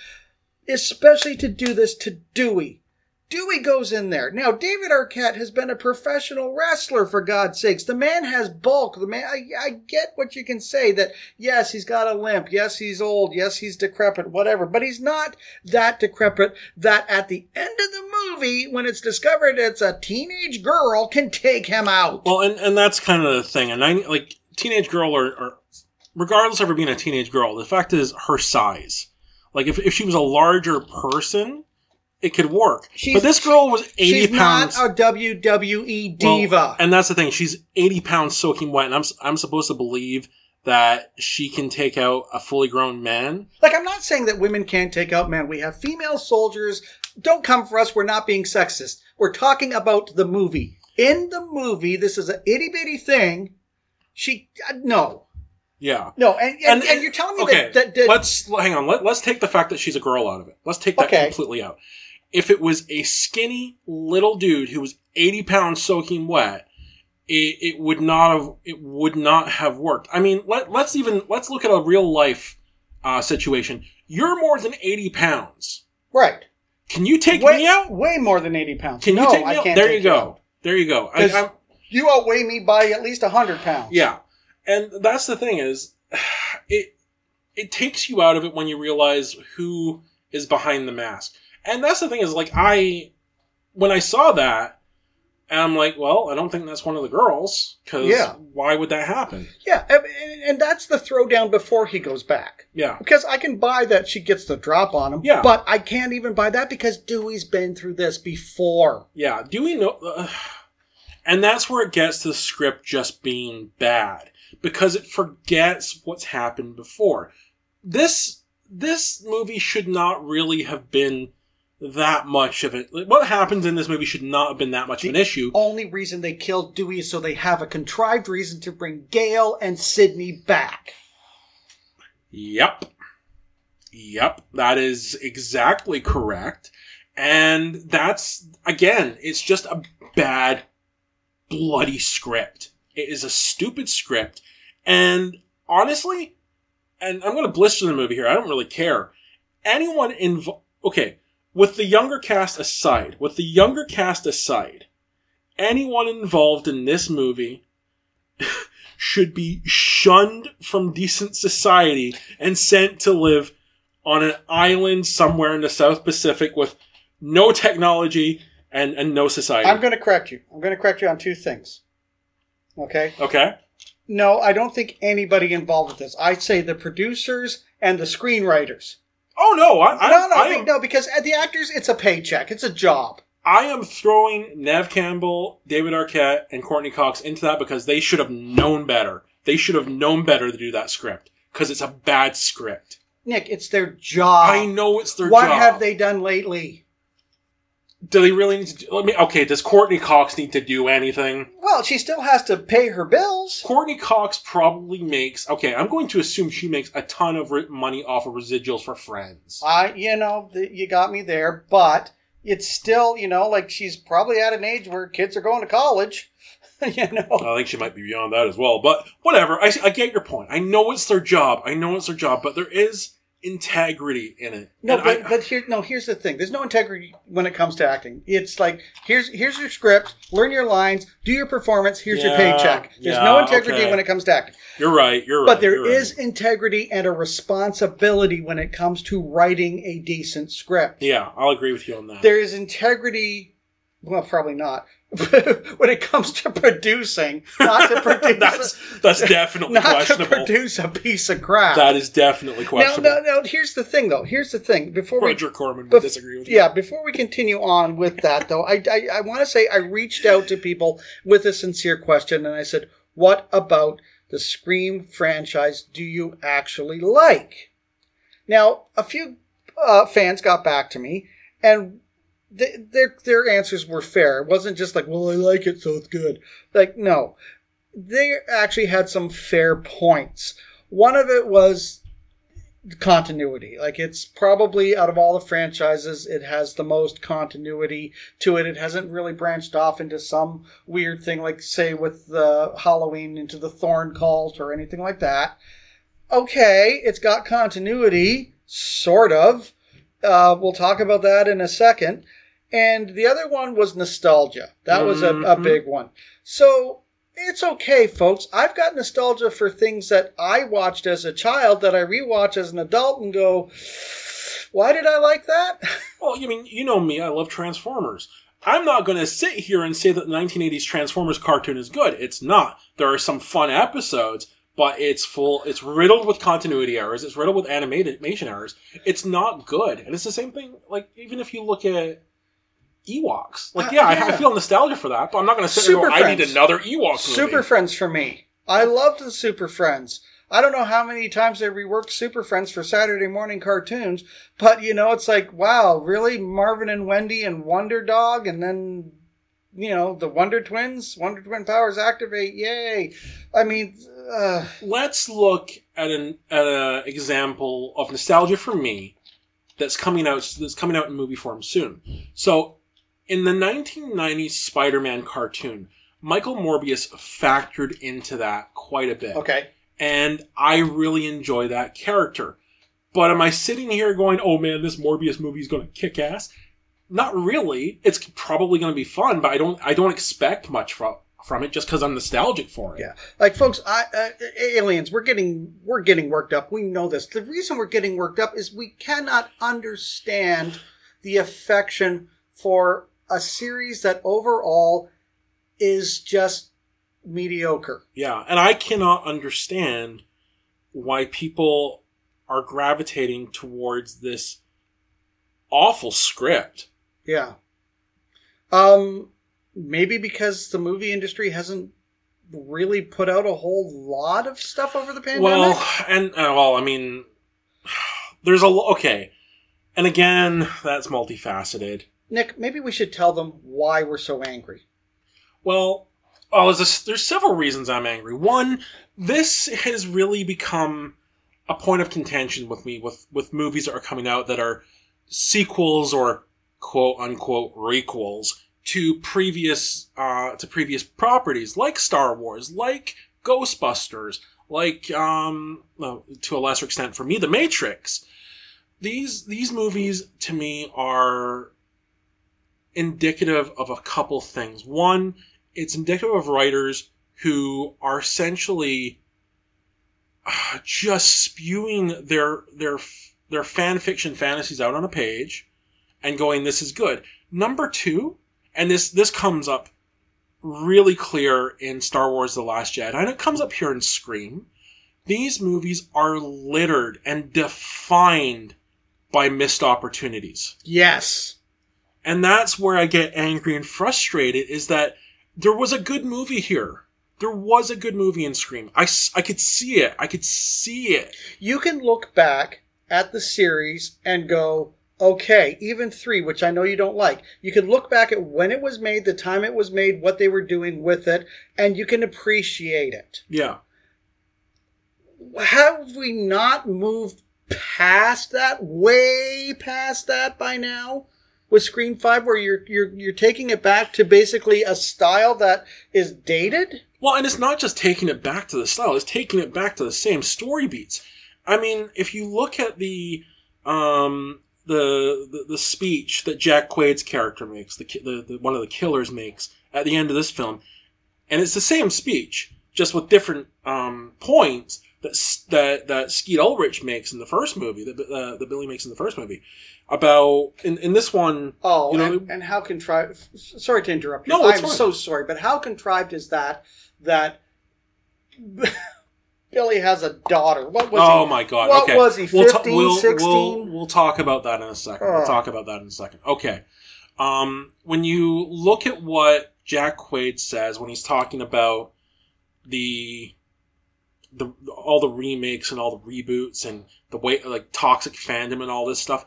especially to do this to Dewey. Dewey goes in there. Now, David Arquette has been a professional wrestler, for God's sakes. The man has bulk. The man, I, I get what you can say that, yes, he's got a limp. Yes, he's old. Yes, he's decrepit, whatever. But he's not that decrepit that at the end of the movie, when it's discovered it's a teenage girl, can take him out. Well, and, and that's kind of the thing. And I like teenage girl or, or regardless of her being a teenage girl, the fact is her size. Like if, if she was a larger person, it could work. She's- but this girl was eighty She's pounds. not a WWE Well, diva. and that's the thing. She's 80 pounds soaking wet, and I'm, I'm supposed to believe that she can take out a fully grown man. like, I'm not saying that women can't take out men. We have female soldiers. Don't come for us. We're not being sexist. We're talking about the movie. In the movie, this is an itty bitty thing. She uh, no Yeah. no, and and, And- and, you're telling me Okay, that, that, that let's hang on. Let, let's take the fact that she's a girl out of it. Let's take that Okay. completely out. If it was a skinny little dude who was eighty pounds soaking wet, it, it would not have it would not have worked. I mean, let, let's even let's look at a real life uh, situation. You're more than eighty pounds. right Can you take way, me out? way more than eighty pounds. Can no, you take me I out? can't. There you out. go. There you go. I, You outweigh me by at least hundred pounds. Yeah, and that's the thing is, it it takes you out of it when you realize who is behind the mask, and that's the thing is like I when I saw that, and I'm like, well, I don't think that's one of the girls because Yeah. why would that happen? yeah, and, and that's the throwdown before he goes back. Yeah, Because I can buy that she gets the drop on him. Yeah. But I can't even buy that because Dewey's been through this before. yeah. Dewey we know? Uh, and that's where it gets to the script just being bad because it forgets what's happened before. This this movie should not really have been that much of it. like, What happens in this movie should not have been that much of an issue. Only reason they killed Dewey is so they have a contrived reason to bring Gale and Sidney back. Yep. Yep. That is exactly correct. And that's, again, it's just a bad, bloody script. It is a stupid script. And honestly, and I'm going to blister the movie here. I don't really care. Anyone involved, okay, with the younger cast aside, with the younger cast aside, anyone involved in this movie should be shunned from decent society and sent to live on an island somewhere in the South Pacific with no technology and, and no society. I'm going to correct you. I'm going to correct you on two things. Okay? okay? No, I don't think anybody involved with this. I'd say the producers and the screenwriters. Oh no, I, I, no, no, I, am, no, because at the actors, it's a paycheck. It's a job. I am throwing Neve Campbell, David Arquette, and Courteney Cox into that because they should have known better. They should have known better to do that script because it's a bad script. Nick, it's their job. I know it's their what job. What have they done lately? Do they really need to? Do, let me. Okay, does Courteney Cox need to do anything? Well, she still has to pay her bills. Courteney Cox probably makes. Okay, I'm going to assume she makes a ton of re- money off of residuals for Friends. I, you know, you got me there, but it's still, you know, like she's probably at an age where kids are going to college. you know, I think she might be beyond that as well. But whatever. I, I get your point. I know it's their job. I know it's their job, but there is integrity in it. no, And but I- but here, no. Here's the thing. There's no integrity when it comes to acting. It's like here's here's your script, learn your lines, do your performance. Here's your paycheck. There's yeah, no integrity okay. when it comes to acting. you're right. You're right. But there you're right. is integrity and a responsibility when it comes to writing a decent script. Yeah, I'll agree with you on that. There is integrity. Well, probably not. when it comes to producing, not to produce, that's that's definitely not to questionable. produce a piece of crap. that is definitely now, questionable. no, no. Here's the thing, though. Here's the thing. Before we Roger Corman bef- would disagree with you. yeah, before we continue on with that, though, I, I, I want to say I reached out to people with a sincere question, and I said, "What about the Scream franchise? Do you actually like?" Now, a few uh, fans got back to me, and th- their their answers were fair. It wasn't just like, "Well, I like it, so it's good." Like, no, they actually had some fair points. One of it was continuity. Like it's probably out of all the franchises, it has the most continuity to it. It hasn't really branched off into some weird thing, like say with the Halloween into the Thorn cult or anything like that. Okay, it's got continuity, sort of. Uh, we'll talk about that in a second. And the other one was nostalgia. That was a, a Mhm. big one. So it's okay, folks. I've got nostalgia for things that I watched as a child that I rewatch as an adult and go, why did I like that? Well, you mean you know me. I love Transformers. I'm not going to sit here and say that the 1980s Transformers cartoon is good. It's not. There are some fun episodes, but it's full. It's riddled with continuity errors. It's riddled with animation errors. It's not good. And it's the same thing. Like even if you look at Ewoks, like Uh, yeah, I, I feel nostalgia for that, but I'm not going to sit there and Super go, I need another Ewok movie. Super Friends for me. I loved the Super Friends. I don't know how many times they reworked Super Friends for Saturday morning cartoons, but you know, it's like, wow, really? Marvin and Wendy and Wonder Dog, and then you know, the Wonder Twins, Wonder Twin powers activate. Yay! I mean, uh, Let's look at an at an example of nostalgia for me that's coming out that's coming out in movie form soon. So, in the 1990s Spider-Man cartoon, Michael Morbius factored into that quite a bit. okay. and I really enjoy that character. But am I sitting here going, "Oh man, this Morbius movie is going to kick ass"? Not really. It's probably going to be fun, but I don't I don't expect much from from it just because I'm nostalgic for it. Yeah, like folks, I, uh, aliens. We're getting we're getting worked up. We know this. The reason we're getting worked up is we cannot understand the affection for a series that overall is just mediocre. Yeah, and I cannot understand why people are gravitating towards this awful script. Yeah. Um, maybe because the movie industry hasn't really put out a whole lot of stuff over the pandemic. Well, and uh, well, I mean, there's a okay, and again, that's multifaceted. Nick, maybe we should tell them why we're so angry. Well, oh, there's, there's several reasons I'm angry. One, this has really become a point of contention with me with with movies that are coming out that are sequels or quote unquote requels to previous uh, to previous properties like Star Wars, like Ghostbusters, like um, well, to a lesser extent for me, The Matrix. These these movies to me are indicative of a couple things. One, it's indicative of writers who are essentially uh, just spewing their their their fan fiction fantasies out on a page and going this is good. Number 2, and this this comes up really clear in Star Wars The Last Jedi and it comes up here in Scream. These movies are littered and defined by missed opportunities. Yes. And that's where I get angry and frustrated is that there was a good movie here. There was a good movie in Scream. I, I could see it. I could see it. You can look back at the series and go, okay, even three, which I know you don't like. You can look back at when it was made, the time it was made, what they were doing with it, and you can appreciate it. Yeah. Have we not moved past that, way past that by now? With Scream Five, where you're you're you're taking it back to basically a style that is dated. Well, and it's not just taking it back to the style, it's taking it back to the same story beats. I mean, if you look at the um the the, the speech that Jack Quaid's character makes, the, the the one of the killers makes at the end of this film, and it's the same speech, just with different um points that that that Skeet Ulrich makes in the first movie, that uh, that Billy makes in the first movie, about in in this one. Oh, You know- and, and how contrived? Sorry to interrupt you. No, I'm fine. so sorry, but how contrived is that? That Billy has a daughter. What was oh he? my god! what okay, was he, We'll ta- we'll, 16? We'll, we'll talk about that in a second. We'll Oh. talk about that in a second. Okay. Um, when you look at what Jack Quaid says when he's talking about the the all the remakes and all the reboots and the way like toxic fandom and all this stuff,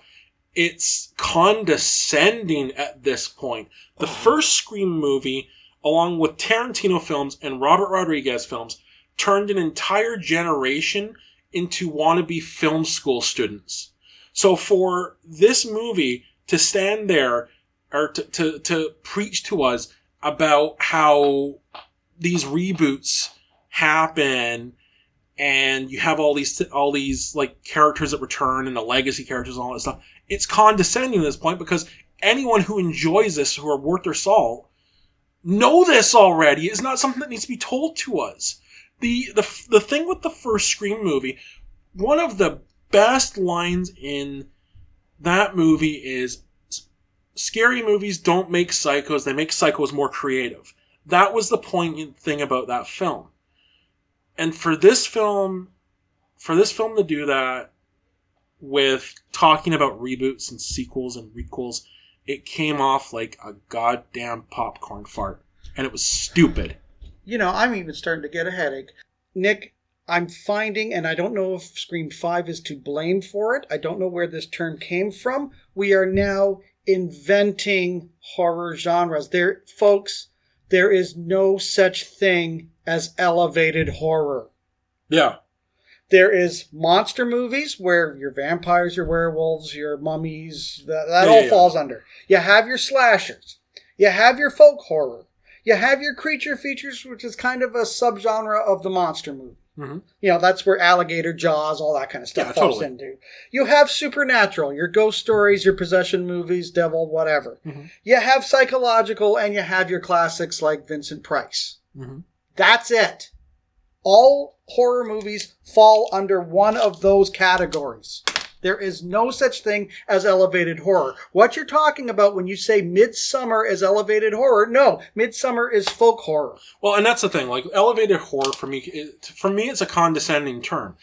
it's condescending at this point. The oh. first Scream movie, along with Tarantino films and Robert Rodriguez films, turned an entire generation into wannabe film school students. So for this movie to stand there or to, to, to preach to us about how these reboots happen and you have all these all these like characters that return and the legacy characters and all that stuff. It's condescending at this point because anyone who enjoys this who are worth their salt know this already. It's not something that needs to be told to us. The the the thing with the first Scream movie, one of the best lines in that movie is scary movies don't make psychos, they make psychos more creative. That was the poignant thing about that film. And for this film, for this film to do that with talking about reboots and sequels and requels, it came off like a goddamn popcorn fart. And it was stupid. You know, I'm even starting to get a headache. Nick, I'm finding, and I don't know if Scream 5 is to blame for it. I don't know where this term came from. We are now inventing horror genres. There, folks, there is no such thing as elevated horror. Yeah. There is monster movies where your vampires, your werewolves, your mummies, that, that Yeah, all yeah. falls under. You have your slashers. You have your folk horror. You have your creature features, which is kind of a subgenre of the monster movie. Mhm. You know, that's where alligator jaws, all that kind of stuff Yeah, falls totally. into. You have supernatural, your ghost stories, your possession movies, devil, whatever. Mhm. You have psychological, and you have your classics like Vincent Price. Mhm. That's it. All horror movies fall under one of those categories. There is no such thing as elevated horror. What you're talking about when you say Midsommar is elevated horror, no, Midsommar is folk horror. Well, and that's the thing. Like elevated horror for me, it, for me, it's a condescending term.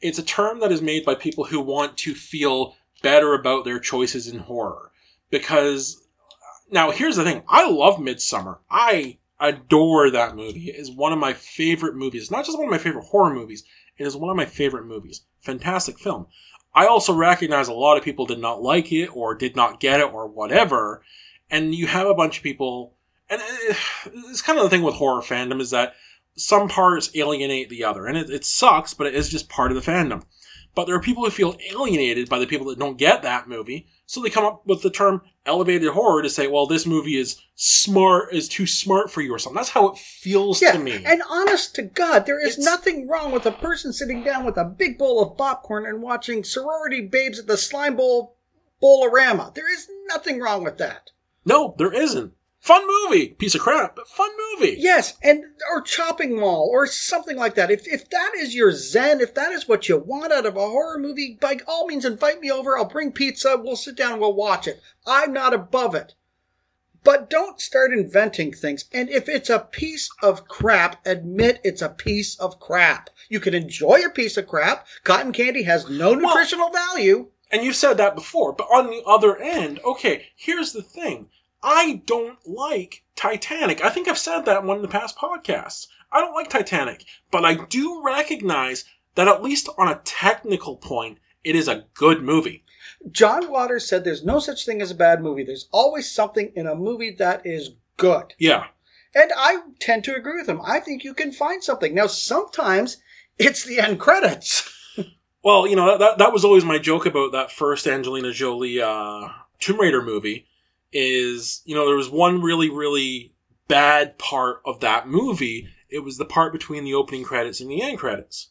It's a term that is made by people who want to feel better about their choices in horror. Because now, here's the thing: I love Midsommar. I adore that movie. It is one of my favorite movies. Not just one of my favorite horror movies. It is one of my favorite movies. Fantastic film. I also recognize a lot of people did not like it or did not get it or whatever. And you have a bunch of people, and uh, it's kind of the thing with horror fandom is that some parts alienate the other. And it, it sucks, but it is just part of the fandom. But there are people who feel alienated by the people that don't get that movie. So they come up with the term elevated horror to say, well, this movie is smart, is too smart for you or something. That's how it feels Yeah, to me. and honest to God, there is It's- nothing wrong with a person sitting down with a big bowl of popcorn and watching sorority babes at the slime bowl bowlorama. There is nothing wrong with that. no, there isn't. Fun movie. Piece of crap, but fun movie. Yes, and or chopping mall or something like that. If if that is your zen, if that is what you want out of a horror movie, by all means invite me over. I'll bring pizza. We'll sit down and we'll watch it. I'm not above it. But don't start inventing things. And if it's a piece of crap, admit it's a piece of crap. You can enjoy a piece of crap. Cotton candy has no nutritional value. And you said that before, but on the other end, okay, here's the thing. I don't like Titanic. I think I've said that in one of the past podcasts. I don't like Titanic, but I do recognize that at least on a technical point, it is a good movie. John Waters said there's no such thing as a bad movie. There's always something in a movie that is good. Yeah. And I tend to agree with him. I think you can find something. Now, sometimes it's the end credits. Well, you know, that, that, that was always my joke about that first Angelina Jolie uh, Tomb Raider movie is, you know, there was one really, really bad part of that movie. It was the part between the opening credits and the end credits.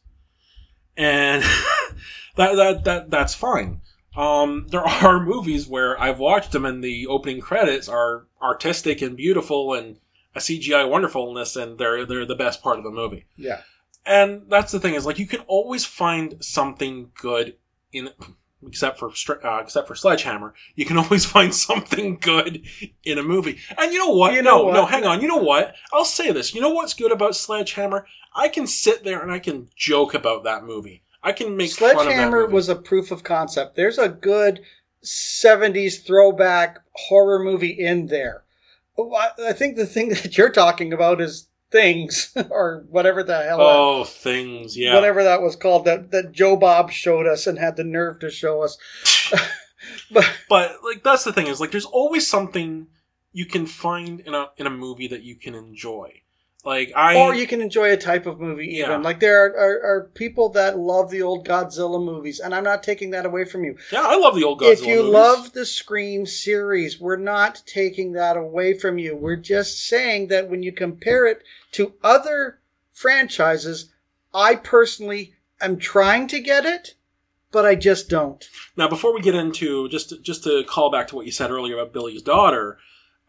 And that, that, that, that's fine. Um, there are movies where I've watched them and the opening credits are artistic and beautiful and a CGI wonderfulness and they're, they're the best part of the movie. Yeah. And that's the thing is like you can always find something good in except for uh, except for Sledgehammer. You can always find something good in a movie. And you know what? You know no, what? no, hang on. You know what? I'll say this. You know what's good about Sledgehammer? I can sit there and I can joke about that movie. I can make fun of that Sledgehammer was a proof of concept. There's a good 70s throwback horror movie in there. Oh, I think the thing that you're talking about is Things, or whatever the hell. that- oh things, yeah. Whatever that was called, that, that Joe Bob showed us and had the nerve to show us. but But like that's the thing is like there's always something you can find in a in a movie that you can enjoy. Like I or you can enjoy a type of movie even Yeah. like there are, are, are people that love the old godzilla movies and i'm not taking that away from you yeah, I love the old Godzilla movies. if you movies. love the scream series we're not taking that away from you we're just saying that when you compare it to other franchises i personally am trying to get it but i just don't Now, before we get into just to, just to call back to what you said earlier about Billy's daughter,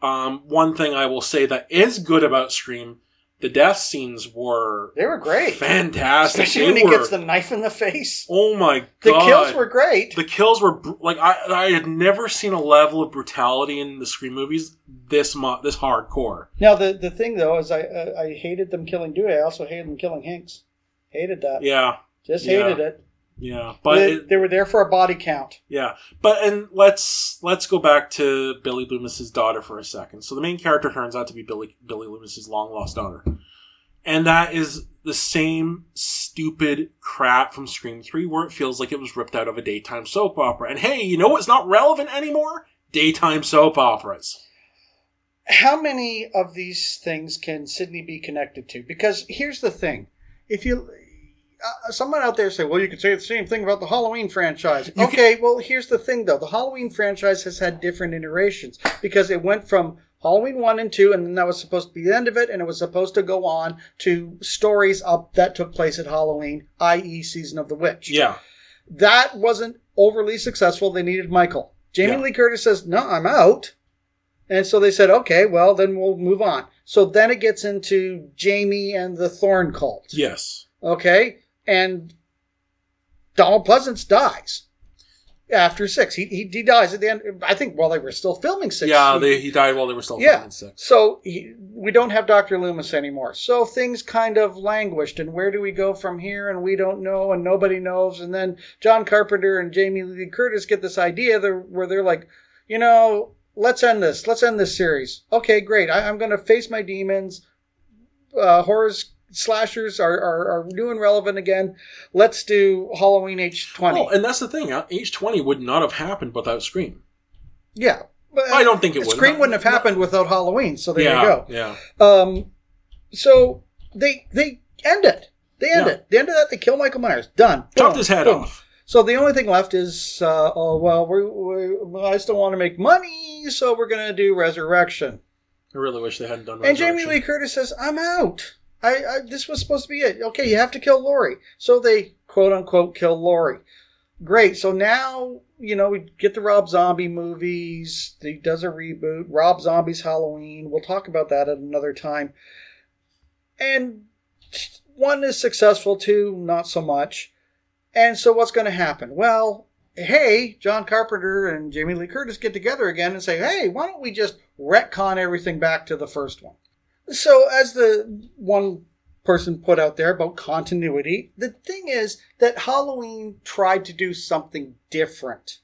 um, one thing I will say that is good about Scream, the death scenes were they were great fantastic. especially when he gets the knife in the face oh my god! the kills were great the kills were like I I had never seen a level of brutality in the Scream movies this mu- this hardcore. Now the the thing though is I uh, I hated them killing Dewey. I also hated them killing Hicks. Hated that. Yeah, Just Yeah. hated it. Yeah, but they, it, they were there for a body count. Yeah, but and let's let's go back to Billy Loomis's daughter for a second. So the main character turns out to be Billy Billy Loomis's long lost daughter, and that is the same stupid crap from Scream Three, where it feels like it was ripped out of a daytime soap opera. And hey, you know what's not relevant anymore? daytime soap operas. how many of these things can Sidney be connected to? Because here's the thing: if you uh, someone out there say, "Well, you could say the same thing about the Halloween franchise." You okay, well, here's the thing though: the Halloween franchise has had different iterations because it went from Halloween one and two, and then that was supposed to be the end of it, and it was supposed to go on to stories up that took place at Halloween, i.e., Season of the Witch. Yeah. That wasn't overly successful. They needed Michael. Jamie Yeah. Lee Curtis says, "No, I'm out." And so they said, okay, well, then we'll move on. So then it gets into Jamie and the Thorn cult. Yes. Okay. And Donald Pleasence dies after six. He, he, he dies at the end. I think while they were still filming six. Yeah, He- they, he died while they were still Yeah. filming six. so he, we don't have Dr. Loomis anymore. So things kind of languished. And where do we go from here? And we don't know, and nobody knows. And then John Carpenter and Jamie Lee Curtis get this idea where they're like, you know, let's end this. Let's end this series. Okay, great. I, I'm going to face my demons. Uh, horrors, slashers are, are, are new and relevant again. Let's do Halloween H20. Oh, and that's the thing. H twenty would not have happened without Scream. yeah. But I don't think it would. Scream wouldn't have happened without Halloween. So there yeah, you go. Yeah. Um, so they they end it. They end Yeah. it. The end of that, they kill Michael Myers. Done. Chopped his head Boom. off. So the only thing left is, uh, oh well, we, we, I still want to make money, so we're gonna do Resurrection. I really wish they hadn't done. That. And Jamie Lee Curtis says, "I'm out. I, I this was supposed to be it. Okay, you have to kill Laurie." So they quote unquote kill Laurie. Great. So now you know we get the Rob Zombie movies. He does a reboot. Rob Zombie's Halloween. We'll talk about that at another time. And one is successful, two not so much. And so what's going to happen? Well, hey, John Carpenter and Jamie Lee Curtis get together again and say, hey, why don't we just retcon everything back to the first one? So, as the one person put out there about continuity, the thing is that Halloween tried to do something different.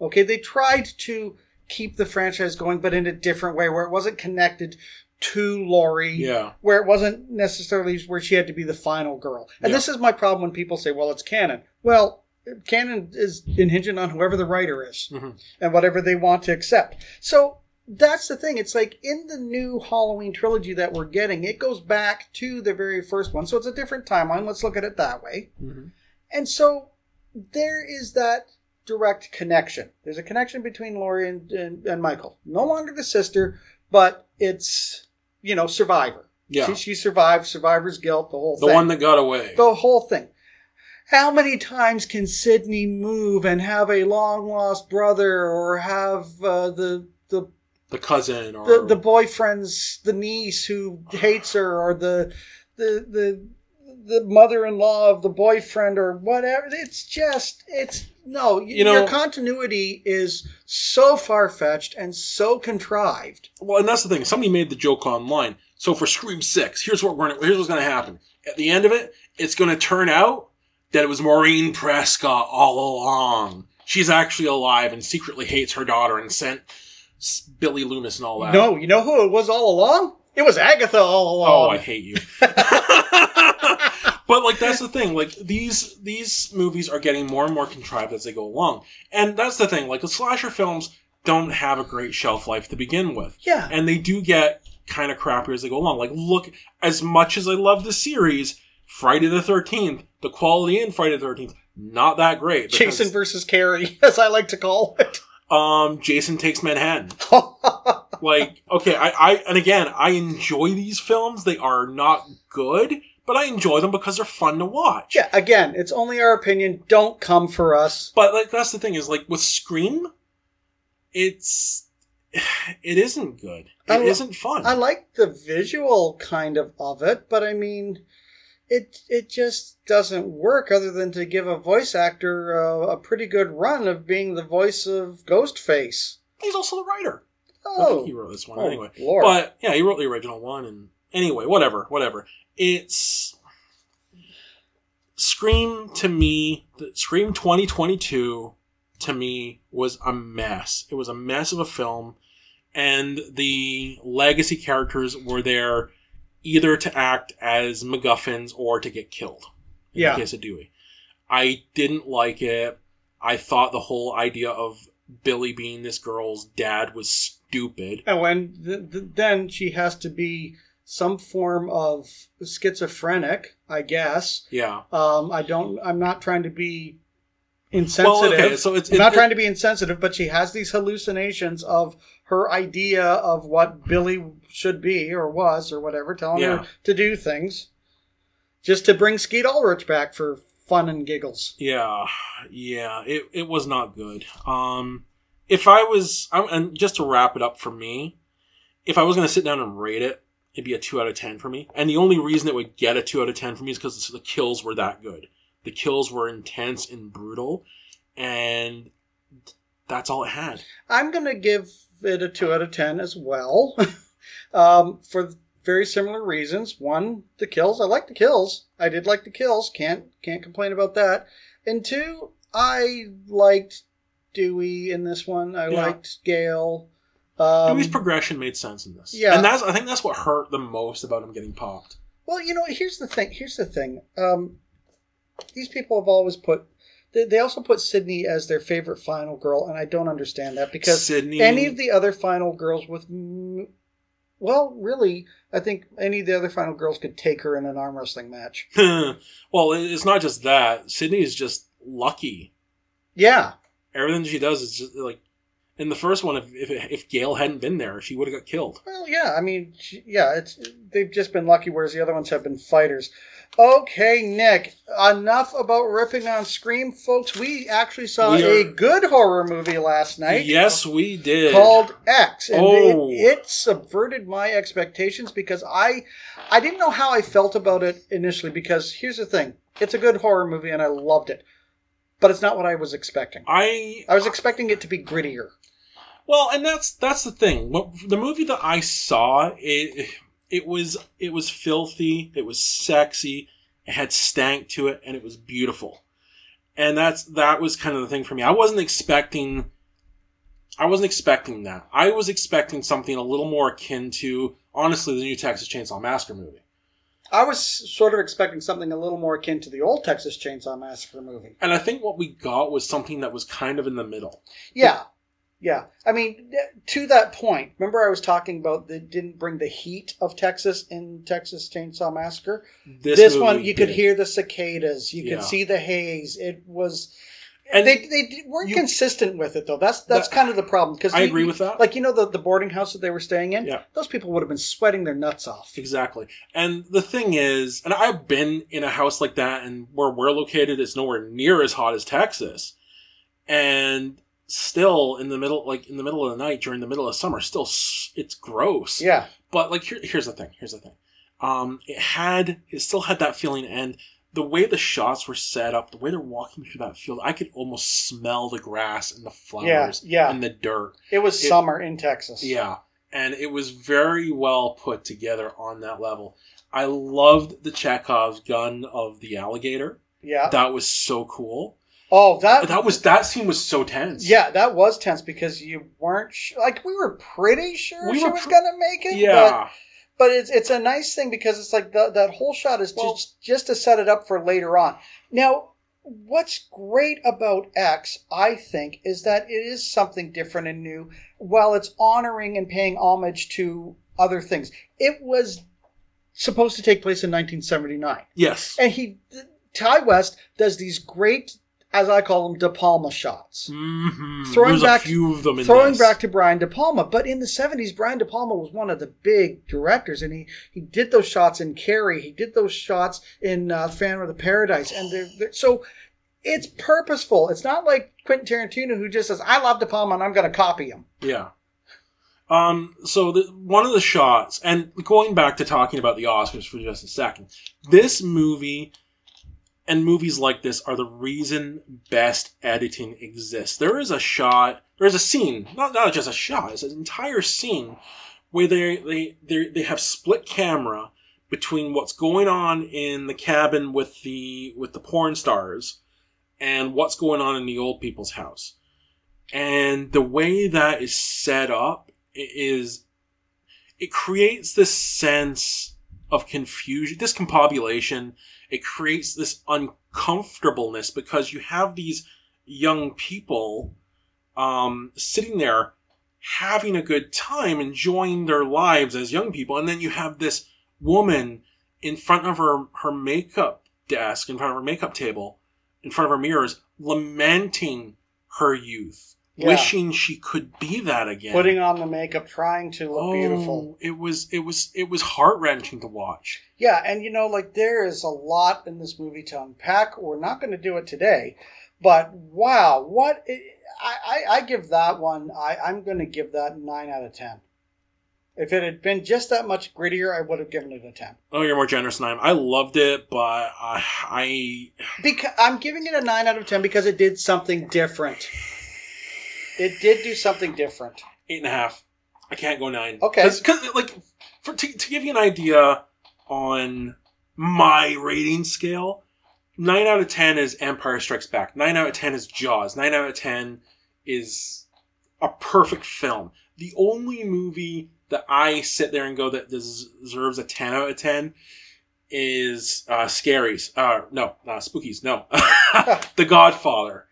Okay, they tried to keep the franchise going, but in a different way where it wasn't connected to Laurie Yeah. where it wasn't necessarily where she had to be the final girl. And Yeah. this is my problem when people say, well, it's canon. Well, canon is hinging on whoever the writer is Mhm. and whatever they want to accept. So that's the thing. It's like in the new Halloween trilogy that we're getting, it goes back to the very first one. So it's a different timeline. Let's look at it that way. Mhm. And so there is that direct connection. There's a connection between Laurie and, and, and Michael. No longer the sister, but it's, you know, survivor. Yeah. She, she survived, survivor's guilt, the whole the thing. The one that got away. the whole thing. How many times can Sidney move and have a long lost brother or have uh, the the the cousin or the, the boyfriend's the niece who hates her or the the the the mother-in-law of the boyfriend or whatever it's just it's no You know- your continuity is so far-fetched and so contrived Well, and that's the thing. Somebody made the joke online. So for Scream Six, here's what we're here's what's going to happen. At the end of it, it's going to turn out that it was Maureen Prescott all along. She's actually alive and secretly hates her daughter and sent Billy Loomis and all that. no you know who it was all along it was agatha all oh, along. Oh, I hate you. but like that's the thing. Like these these movies are getting more and more contrived as they go along, and that's the thing. Like the slasher films don't have a great shelf life to begin with, yeah and they do get kind of crappier as they go along. Like look, as much as I love the series, Friday the Thirteenth, the quality in Friday the Thirteenth not that great. jason versus carrie as i like to call it um, Jason takes Manhattan. like okay I, I and again i enjoy these films they are not good but i enjoy them because they're fun to watch Yeah, again, it's only our opinion. Don't come for us. but like that's the thing is like with scream it's it isn't good I It lo- not fun I like the visual kind of of it, but I mean, it it just doesn't work other than to give a voice actor uh, a pretty good run of being the voice of Ghostface. he's also the writer. Oh, he wrote this one oh, anyway. Lord. but yeah he wrote the original one and anyway whatever whatever. It's scream to me the scream 2022 to me was a mess. It was a mess of a film and the legacy characters were there either to act as MacGuffins or to get killed. In Yeah. the case of Dewey, I didn't like it. I thought the whole idea of Billy being this girl's dad was stupid. And when th- th- then she has to be some form of schizophrenic, I guess. Yeah. Um, I don't. I'm not trying to be insensitive. Well, okay, so it's, I'm not it- trying to be insensitive, but she has these hallucinations of her idea of what Billy should be or was or whatever, telling Yeah. her to do things just to bring Skeet Ulrich back for fun and giggles. Yeah, yeah, it, it was not good. Um, if I was, I, and just to wrap it up for me, if I was going to sit down and rate it, it'd be a 2 out of 10 for me. And the only reason it would get a 2 out of 10 for me is because the kills were that good. The kills were intense and brutal, and that's all it had. I'm going to give it a 2 out of 10 as well um, for very similar reasons. One, the kills. I like the kills. I did like the kills. Can't can't complain about that. And two, I liked Dewey in this one. I Yeah. liked Gale. Um, Dewey's progression made sense in this. yeah. And that's, I think that's what hurt the most about him getting popped. Well, you know, here's the thing. Here's the thing. Um, these people have always put. They, also put Sidney as their favorite final girl, and I don't understand that because Sidney. any of the other final girls with, well, really, I think any of the other final girls could take her in an arm wrestling match. well, it's not just that. Sidney is just lucky. Yeah, Everything she does is just like in the first one. If if, if Gale hadn't been there, she would have got killed. well, yeah. I mean, she- yeah. It's they've just been lucky, whereas the other ones have been fighters. Okay, Nick. Enough about ripping on Scream, folks. We actually saw We a good horror movie last night. Yes, we did. called X, and Oh. it, it subverted my expectations because I I didn't know how I felt about it initially. Because here's the thing: it's a good horror movie, and I loved it, but it's not what I was expecting. I I was expecting it to be grittier. well, and that's that's the thing. What, the movie that I saw, it it was it was filthy. It was sexy. It had stank to it, and it was beautiful. And that's that was kind of the thing for me. I wasn't expecting. I wasn't expecting that. I was expecting something a little more akin to, honestly, the new Texas Chainsaw Massacre movie. I was sort of expecting something a little more akin to the old Texas Chainsaw Massacre movie. And I think what we got was something that was kind of in the middle. Yeah, yeah. I mean, to that point, remember I was talking about they didn't bring the heat of Texas in Texas Chainsaw Massacre. This, movie one, you could hear the cicadas, you Yeah. could see the haze. It was, And they they weren't you- consistent with it though. That's that's That- kind of the problem because I agree with that. Like you know the the boarding house that they were staying in. Yeah. those people would have been sweating their nuts off. Exactly. And the thing is, and I've been in a house like that, and where we're located, it's nowhere near as hot as Texas. And still, in the middle, like in the middle of the night during the middle of summer, still it's gross. Yeah, But like, here, here's the thing. Here's the thing. Um, it had, it still had that feeling, and the way the shots were set up, the way they're walking through that field, I could almost smell the grass and the flowers yeah. and the dirt. it was It- summer in Texas. Yeah, and it was very well put together on that level. I loved the Chekhov's gun of the alligator. yeah. That was so cool. Oh, that That was that scene was so tense. yeah, that was tense because you weren't sh- like we were pretty sure We she was pr- gonna make it. but yeah, but it's it's a nice thing because it's like the, that whole shot is Well- just just to set it up for later on. Now, what's great about X, I think, is that it is something different and new, while it's honoring and paying homage to other things. It was supposed to take place in 1979, yes. and he Ti West does these great, as I call them, De Palma shots. Mm-hmm. Throwing There's back- a few of them in Throwing this. back to Brian De Palma, but in the '70s, Brian De Palma was one of the big directors, and he he did those shots in Carrie. He did those shots in uh, Phantom of the Paradise, and they're, they're so it's purposeful. It's not like Quentin Tarantino who just says, "I love De Palma and I'm going to copy him." Yeah. Um, so the, one of the shots, and going back to talking about the Oscars for just a second, this movie and movies like this are the reason best editing exists. There is a shot, there is a scene, not not just a shot, it's an entire scene where they they they, have split camera between what's going on in the cabin with the with the porn stars and what's going on in the old people's house and the way that is set up is it creates this sense of confusion discombobulation it creates this uncomfortableness because you have these young people um, sitting there having a good time, enjoying their lives as young people, and then you have this woman in front of her her makeup desk, in front of her makeup table, in front of her mirrors, lamenting her youth, Yeah. wishing she could be that again. Putting on the makeup, trying to look oh, beautiful. It was it was it was heart wrenching to watch. Yeah, and you know, like there is a lot in this movie to unpack. We're not going to do it today, but wow, what I I, I give that one. I I'm going to give that nine out of ten. If it had been just that much grittier, I would have given it a ten. Oh, you're more generous than I am. I loved it, but I, I Because I'm giving it a nine out of ten because it did something different. It did do something different. eight and a half. I can't go nine. Okay. Because like for to, to give you an idea on my rating scale, nine out of ten is Empire Strikes Back. Nine out of ten is Jaws. Nine out of ten is a perfect film. The only movie that I sit there and go that deserves a ten out of ten is uh, Scaries. Uh, no, uh, Spookies. No, The Godfather.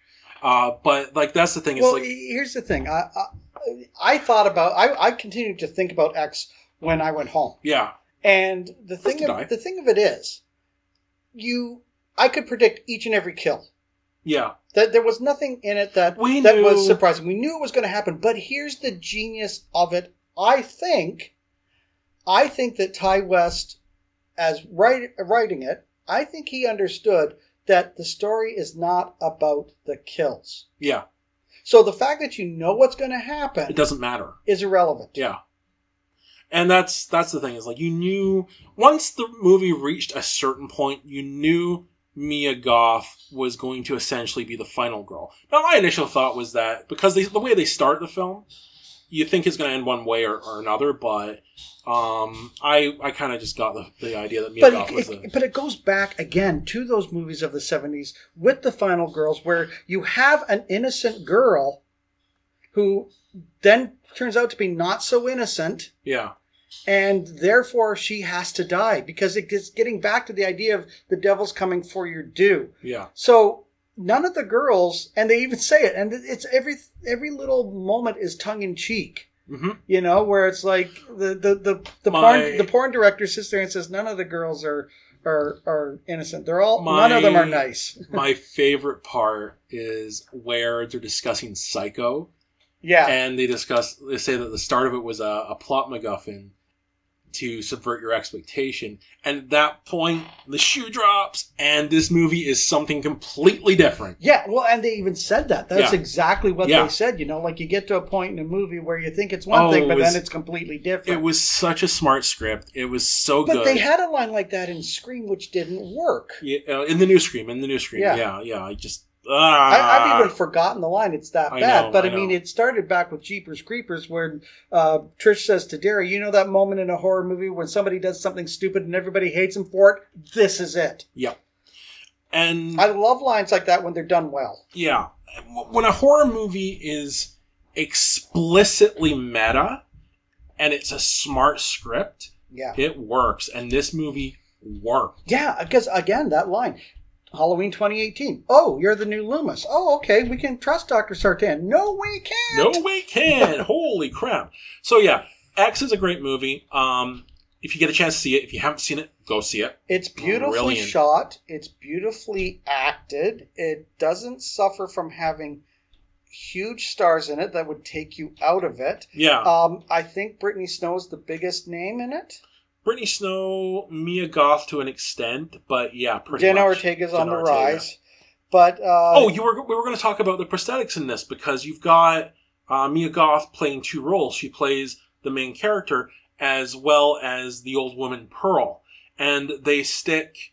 Uh, but like that's the thing. It's well, like here's the thing. I, I I thought about. I I continued to think about X when I went home. yeah, And the thing die. of, the thing of it is, you I could predict each and every kill. yeah. That there was nothing in it that We that knew- was surprising. We knew it was going to happen, but here's the genius of it. I think, I think that Ti West, as write, writing it, I think he understood that the story is not about the kills. Yeah, So the fact that you know what's going to happen it doesn't matter. is irrelevant. Yeah. And that's that's the thing is like you knew once the movie reached a certain point, you knew Mia Goth was going to essentially be the final girl. Now my initial thought was that because they, the way they start the film, you think is going to end one way or, or another, but um, I I kind of just got the, the idea that Mia But it, was it- the but it goes back again to those movies of the 70s with the final girls where you have an innocent girl who then turns out to be not so innocent yeah and therefore she has to die because it gets getting back to the idea of the devil's coming for your due. yeah So none of the girls and they even say it and it's every every little moment is tongue in cheek. hmm You know, where it's like the the the, the My- porn the porn director sits there and says none of the girls are are are innocent. They're all none of them are nice. my favorite part is where they're discussing Psycho Yeah. and they discuss they say that the start of it was a, a plot MacGuffin to subvert your expectation, and at that point the shoe drops, and this movie is something completely different. yeah, well, and they even said that. That's Yeah. exactly what Yeah. they said. You know, like you get to a point in a movie where you think it's one Oh, thing, it but was- then it's completely different. It was such a smart script. It was so but good. But they had a line like that in Scream, which didn't work. yeah, uh, in the new Scream, in the new Scream, Yeah. yeah, yeah. I just I, ah, I've even forgotten the line. It's that I bad. know, but I, I mean, know. it started back with Jeepers Creepers, where uh, Trish says to Darry, "You know that moment in a horror movie when somebody does something stupid and everybody hates them for it. This is it." Yep. And I love lines like that when they're done well. yeah, when a horror movie is explicitly meta and it's a smart script, Yeah, it works. And this movie worked. yeah. Because again, that line. Halloween 2018. Oh, you're the new Loomis. Oh, okay. We can trust Dr. Sartain. No, we can't. No we can't. Holy crap. So yeah, X is a great movie. Um, if you get a chance to see it, if you haven't seen it, go see it. It's beautifully Brilliant. shot. It's beautifully acted. It doesn't suffer from having huge stars in it that would take you out of it. Yeah. Um, I think Brittany Snow is the biggest name in it. Brittany Snow, Mia Goth to an extent, but yeah, pretty Jenna much. Ortega's on the Ortega. rise. But uh, Oh, you were we were going to talk about the prosthetics in this because you've got uh, Mia Goth playing two roles. She plays the main character as well as the old woman Pearl, and they stick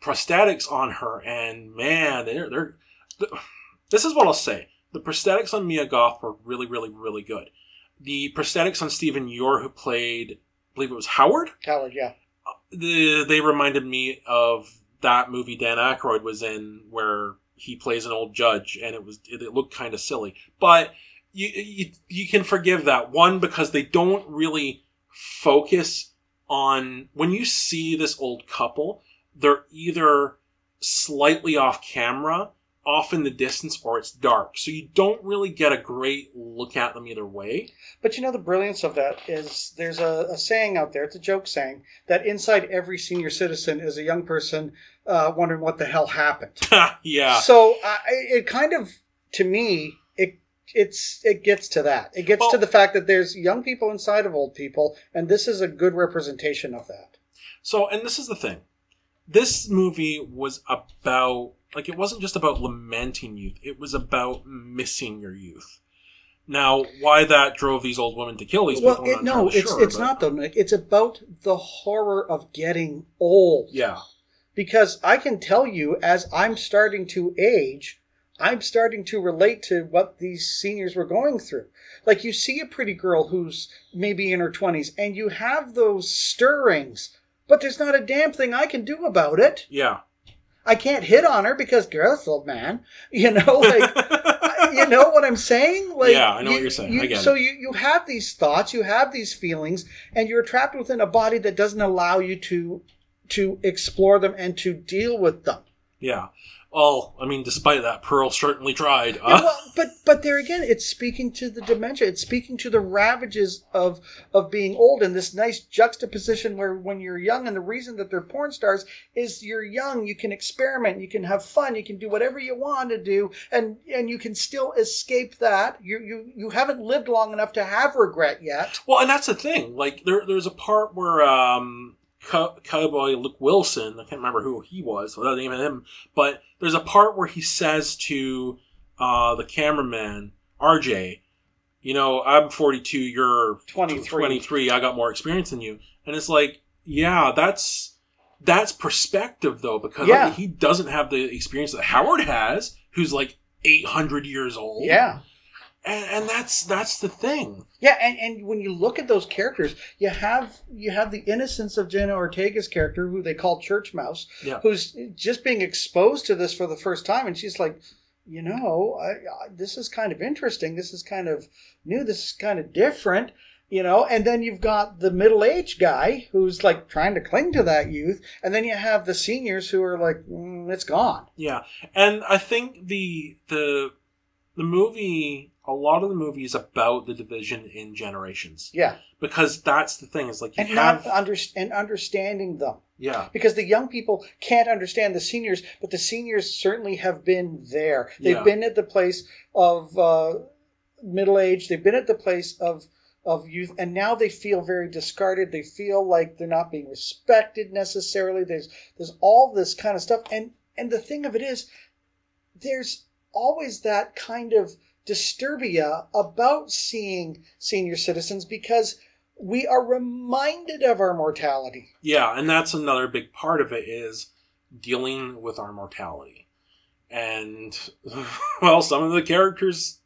prosthetics on her. And man, they're they're. This is what I'll say: the prosthetics on Mia Goth were really, really, really good. The prosthetics on Stephen Ure, who played, believe it was Howard, Howard, yeah. Uh, the, they reminded me of that movie Dan Aykroyd was in, where he plays an old judge, and it was it, it looked kind of silly. But you, you you can forgive that one because they don't really focus on when you see this old couple. They're either slightly off camera off in the distance or it's dark. So you don't really get a great look at them either way. But you know the brilliance of that is there's a, a saying out there. It's a joke saying that inside every senior citizen is a young person uh, wondering what the hell happened. yeah. So uh, it kind of, to me, it it's it gets to that. It gets to the fact that there's young people inside of old people, and this is a good representation of that. So, and this is the thing. This movie was about, like, it wasn't just about lamenting youth, it was about missing your youth. Now, why that drove these old women to kill these Well, people, it, no, it's sure, it's but- not though, It's about the horror of getting old. Yeah. because I can tell you as I'm starting to age, I'm starting to relate to what these seniors were going through. Like you see a pretty girl who's maybe in her 20s and you have those stirrings, but there's not a damn thing I can do about it. Yeah. I can't hit on her because girl's old man. You know, like you know what I'm saying? Like, Yeah, I know what you- you're saying. you- I get so it. you you have these thoughts, you have these feelings, and you're trapped within a body that doesn't allow you to to explore them and to deal with them. yeah. Well, I mean, despite that, Pearl certainly tried. Yeah, Uh, well, but but there again, it's speaking to the dementia. It's speaking to the ravages of of being old, and this nice juxtaposition where when you're young, and the reason that they're porn stars is you're young, you can experiment, you can have fun, you can do whatever you want to do, and and you can still escape that. You you you haven't lived long enough to have regret yet. Well, and that's the thing. Like, there, there's a part where um, Co- Cowboy Luke Wilson, I can't remember who he was without naming him, but there's a part where he says to uh, the cameraman, RJ, you know, I'm 42, you're 23. 23, I got more experience than you. And it's like, yeah, that's that's perspective though, because Yeah. he doesn't have the experience that Howard has, who's like 800 years old. Yeah. And, and that's that's the thing. Yeah, and, and when you look at those characters, you have you have the innocence of Jenna Ortega's character, who they call Church Mouse, Yeah. who's just being exposed to this for the first time, and she's like, you know, I, I, this is kind of interesting. This is kind of new. This is kind of different. You know, and then you've got the middle-aged guy who's like trying to cling to that youth, and then you have the seniors who are like, mm, it's gone. Yeah, and I think the the the movie, a lot of the movie is about the division in generations Yeah, because that's the thing. Is like you and have not under, and understanding them. yeah because the young people can't understand the seniors, but the seniors certainly have been there. They've Yeah. been at the place of uh, middle age. They've been at the place of of youth, and now they feel very discarded. They feel like they're not being respected necessarily. There's there's all this kind of stuff, and and the thing of it is, there's always that kind of disturbia about seeing senior citizens because we are reminded of our mortality. yeah, and that's another big part of it is dealing with our mortality, and well, some of the characters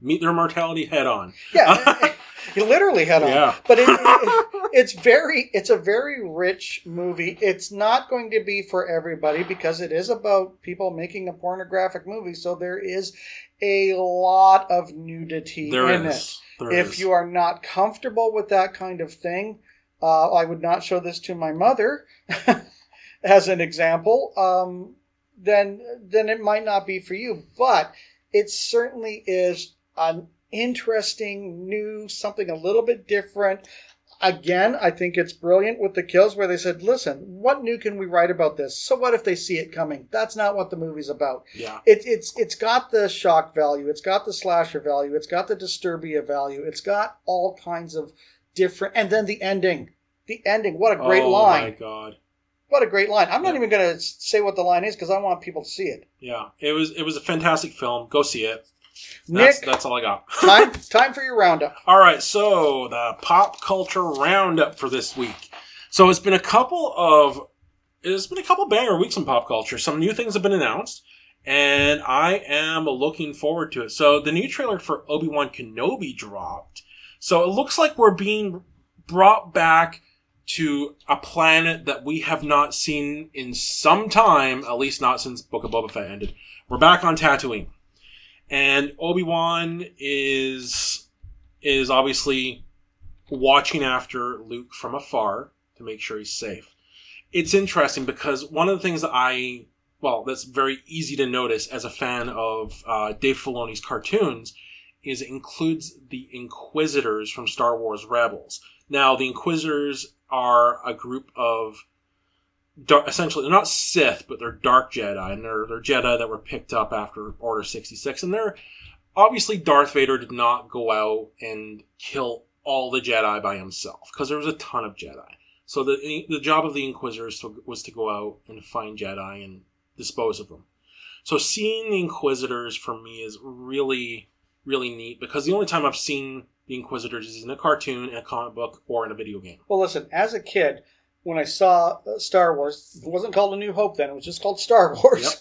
meet their mortality head on. Yeah, literally head on. Yeah. But it, it, it's very, it's a very rich movie. It's not going to be for everybody because it is about people making a pornographic movie. So there is a lot of nudity There in is. it. There if is. you are not comfortable with that kind of thing, uh, I would not show this to my mother, as an example. Um, then, then it might not be for you. But it certainly is an interesting, new, something a little bit different. Again, I think it's brilliant with the kills where they said, "Listen, what new can we write about this? So what if they see it coming? That's not what the movie's about." yeah, It, it's it's got the shock value, it's got the slasher value, it's got the disturbia value, it's got all kinds of different, and then the ending, the ending. What a great oh line! Oh my god. What a great line! I'm not Yeah. even going to say what the line is because I want people to see it. Yeah, it was it was a fantastic film. Go see it. That's, Nick, that's all I got. time time for your roundup. All right, so the pop culture roundup for this week. So it's been a couple of it's been a couple banger weeks in pop culture. Some new things have been announced, and I am looking forward to it. So the new trailer for Obi Wan Kenobi dropped. So it looks like we're being brought back to a planet that we have not seen in some time, at least not since Book of Boba Fett ended. We're back on Tatooine. And Obi-Wan is is obviously watching after Luke from afar to make sure he's safe. It's interesting because one of the things that I well, that's very easy to notice as a fan of uh, Dave Filoni's cartoons, is it includes the Inquisitors from Star Wars Rebels. Now, the Inquisitors are a group of dark, essentially they're not Sith, but they're Dark Jedi, and they're they're Jedi that were picked up after Order sixty six, and they're obviously Darth Vader did not go out and kill all the Jedi by himself because there was a ton of Jedi. So the the job of the Inquisitors was to go out and find Jedi and dispose of them. So seeing the Inquisitors for me is really really neat because the only time I've seen the Inquisitors is in a cartoon, in a comic book, or in a video game. Well, listen, as a kid, when I saw uh, Star Wars, it wasn't called A New Hope then, it was just called Star Wars. Yep.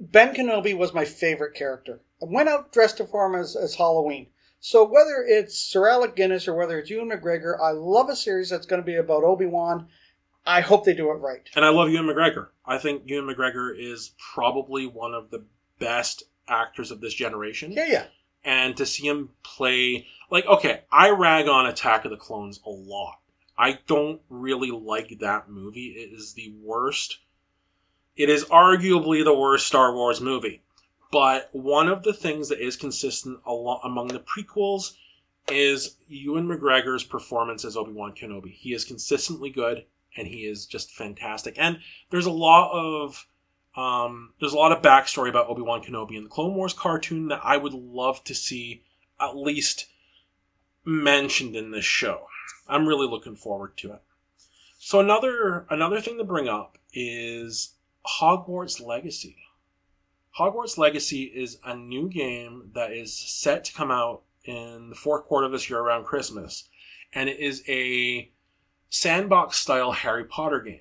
Ben Kenobi was my favorite character. I went out dressed to form as, as Halloween. So whether it's Sir Alec Guinness or whether it's Ewan McGregor, I love a series that's going to be about Obi Wan. I hope they do it right. And I love Ewan McGregor. I think Ewan McGregor is probably one of the best actors of this generation. Yeah, yeah. And to see him play, like, okay, I rag on Attack of the Clones a lot. I don't really like that movie. It is the worst. It is arguably the worst Star Wars movie. But one of the things that is consistent among the prequels is Ewan McGregor's performance as Obi Wan Kenobi. He is consistently good, and he is just fantastic. And there's a lot of um, there's a lot of backstory about Obi Wan Kenobi in the Clone Wars cartoon that I would love to see at least mentioned in this show. I'm really looking forward to it. So another another thing to bring up is Hogwarts Legacy. Hogwarts Legacy is a new game that is set to come out in the fourth quarter of this year around Christmas, and it is a sandbox style Harry Potter game.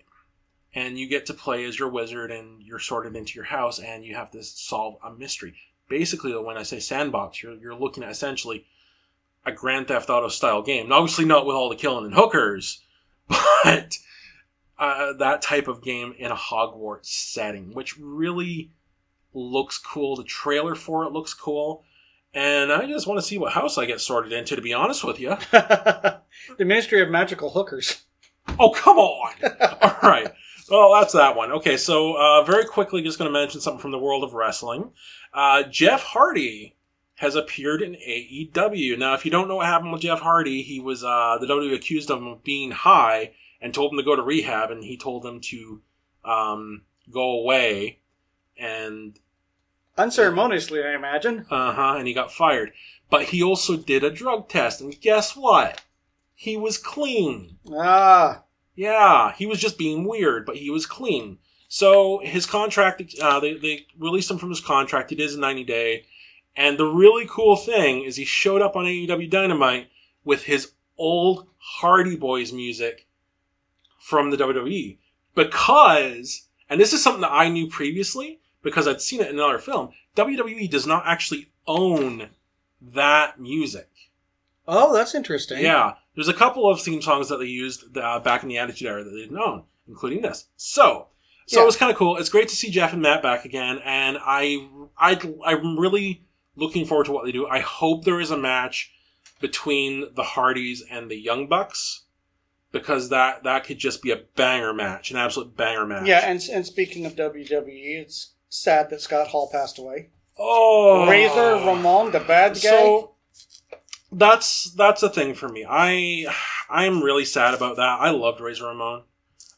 And you get to play as your wizard, and you're sorted into your house, and you have to solve a mystery. Basically, when I say sandbox, you're you're looking at essentially a Grand Theft Auto style game. obviously not with all the killing and hookers, but uh, that type of game in a Hogwarts setting, which really looks cool. The trailer for it looks cool. And I just want to see what house I get sorted into, to be honest with you. the Ministry of Magical Hookers. Oh, come on. all right. Well, that's that one. Okay, so uh, very quickly, just going to mention something from the world of wrestling. Uh, Jeff Hardy has appeared in AEW. Now, if you don't know what happened with Jeff Hardy, he was uh, the WWE accused him of being high and told him to go to rehab, and he told him to um, go away and unceremoniously, I imagine. Uh huh. And he got fired. But he also did a drug test, and guess what? He was clean. Ah. Yeah, he was just being weird, but he was clean. So his contract, uh, they, they released him from his contract. It is a 90 day. And the really cool thing is he showed up on AEW Dynamite with his old Hardy Boys music from the WWE. Because, and this is something that I knew previously because I'd seen it in another film, WWE does not actually own that music. Oh, that's interesting. Yeah. There's a couple of theme songs that they used uh, back in the Attitude Era that they didn't own, including this. So, so yeah. it was kind of cool. It's great to see Jeff and Matt back again, and I, I, I'm really looking forward to what they do. I hope there is a match between the Hardys and the Young Bucks because that that could just be a banger match, an absolute banger match. Yeah, and and speaking of WWE, it's sad that Scott Hall passed away. Oh, Razor Ramon, the bad guy. So that's that's a thing for me. I I am really sad about that. I loved Razor Ramon.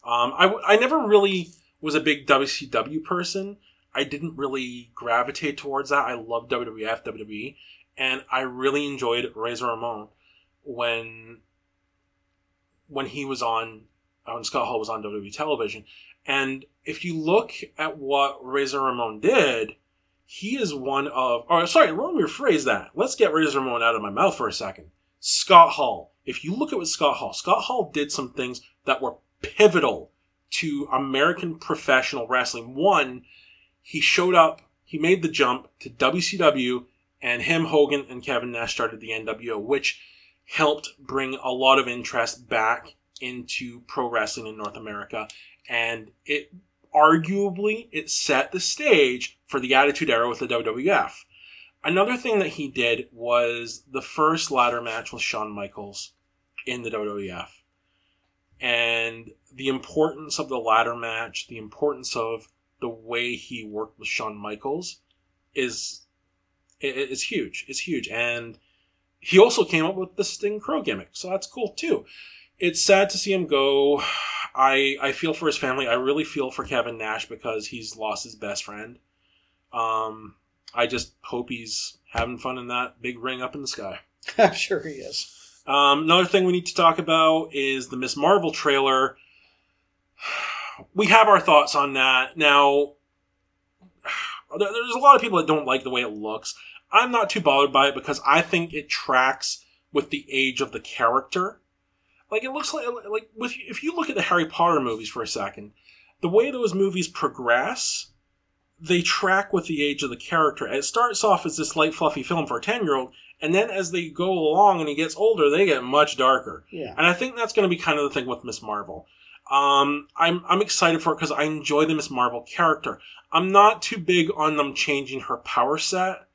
Um, I I never really was a big WCW person. I didn't really gravitate towards that. I love WWF, WWE, and I really enjoyed Razor Ramon when when he was on when Scott Hall was on WWE television. And if you look at what Razor Ramon did, he is one of. Or sorry, let me rephrase that. Let's get Razor Ramon out of my mouth for a second. Scott Hall. If you look at what Scott Hall, Scott Hall did some things that were pivotal to American professional wrestling. One, he showed up, he made the jump to WCW, and him, Hogan, and Kevin Nash started the NWO, which helped bring a lot of interest back into pro wrestling in North America. And it arguably it set the stage for the Attitude Era with the WWF. Another thing that he did was the first ladder match with Shawn Michaels in the WWF. And the importance of the ladder match, the importance of the way he worked with Shawn Michaels is is huge. It's huge, and he also came up with the Sting Crow gimmick, so that's cool too. It's sad to see him go. I I feel for his family. I really feel for Kevin Nash because he's lost his best friend. Um, I just hope he's having fun in that big ring up in the sky. I'm sure he is. Um, another thing we need to talk about is the Ms. Marvel trailer. We have our thoughts on that. Now, there's a lot of people that don't like the way it looks. I'm not too bothered by it because I think it tracks with the age of the character. Like it looks like like with if you look at the Harry Potter movies for a second, the way those movies progress, they track with the age of the character. It starts off as this light fluffy film for a 10-year-old and then as they go along and he gets older, they get much darker. Yeah. And I think that's going to be kind of the thing with Ms. Marvel. Um, I'm I'm excited for it because I enjoy the Ms. Marvel character. I'm not too big on them changing her power set,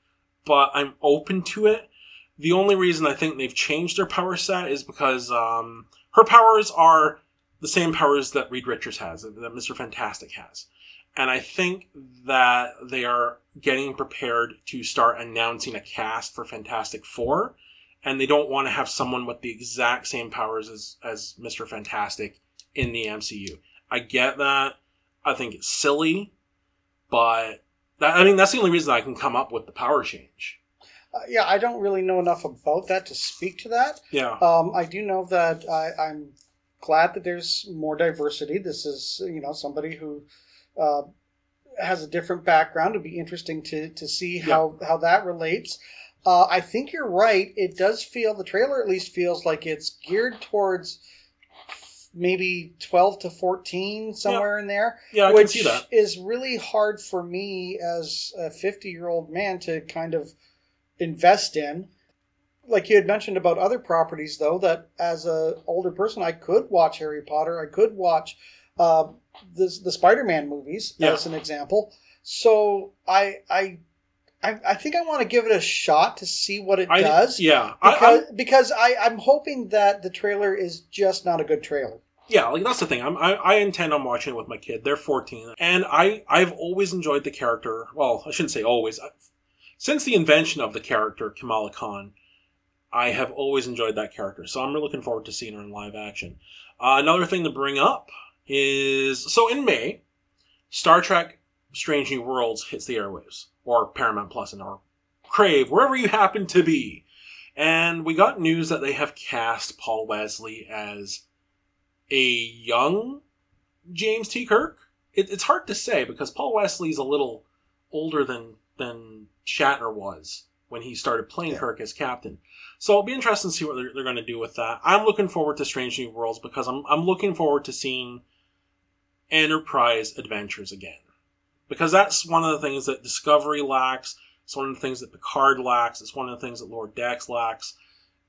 but I'm open to it. The only reason I think they've changed their power set is because um, her powers are the same powers that Reed Richards has, that Mr. Fantastic has. And I think that they are getting prepared to start announcing a cast for Fantastic Four, and they don't want to have someone with the exact same powers as, as Mr. Fantastic in the MCU. I get that. I think it's silly, but that, I mean that's the only reason I can come up with the power change. Uh, yeah, I don't really know enough about that to speak to that. Yeah. Um, I do know that I, I'm glad that there's more diversity. This is, you know, somebody who uh, has a different background. It'd be interesting to to see how how that relates. Uh, I think you're right. It does feel the trailer at least feels like it's geared towards maybe 12 to 14 somewhere in there Yeah, I which can see that. is really hard for me as a 50 year old man to kind of invest in like you had mentioned about other properties though that as a older person i could watch harry potter i could watch uh, the, the spider-man movies Yeah. as an example so i i I, I think I want to give it a shot to see what it I, does Yeah. Because I'm- because I, I'm hoping that the trailer is just not a good trailer. yeah, like that's the thing. I'm, I, I intend on watching it with my kid. They're 14, and I I've always enjoyed the character. Well, I shouldn't say always. Since the invention of the character Kamala Khan, I have always enjoyed that character. So I'm really looking forward to seeing her in live action. Uh, another thing to bring up is so in May, Star Trek: Strange New Worlds hits the airwaves, or Paramount Plus, and or Crave, wherever you happen to be. And we got news that they have cast Paul Wesley as a young James T. Kirk. It, it's hard to say because Paul Wesley's a little older than than Shatner was when he started playing Yeah. Kirk as captain. So it'll be interesting to see what they're, they're going to do with that. I'm looking forward to Strange New Worlds because I'm I'm looking forward to seeing Enterprise adventures again because that's one of the things that Discovery lacks. It's one of the things that Picard lacks. It's one of the things that Lower Decks lacks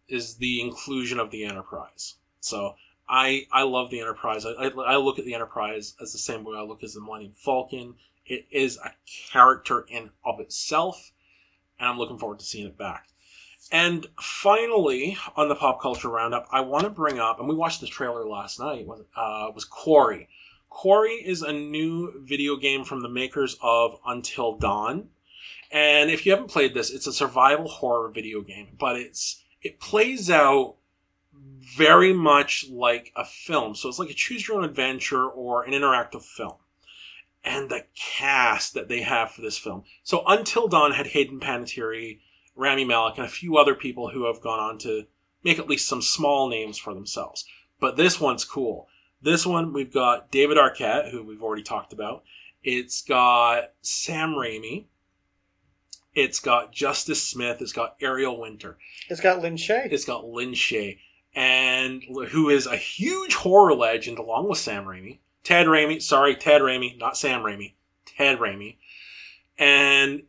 is the inclusion of the Enterprise. So I I love the Enterprise. I, I, I look at the Enterprise as the same way I look at the Millennium Falcon. It is a character in of itself, and I'm looking forward to seeing it back. And finally, on the pop culture roundup, I want to bring up, and we watched the trailer last night. Was uh, was Quarry. Quarry is a new video game from the makers of Until Dawn. And if you haven't played this, it's a survival horror video game, but it's it plays out very much like a film. So it's like a choose your own adventure or an interactive film. And the cast that they have for this film. So Until Dawn had Hayden Panettiere, Rami Malek, and a few other people who have gone on to make at least some small names for themselves. But this one's cool. This one we've got David Arquette, who we've already talked about. It's got Sam Raimi. It's got Justice Smith. It's got Ariel Winter. It's got Lin Shaye. It's got Lin Shaye, and who is a huge horror legend along with Sam Raimi. Ted Raimi, sorry, Ted Raimi, not Sam Raimi. Ted Raimi. And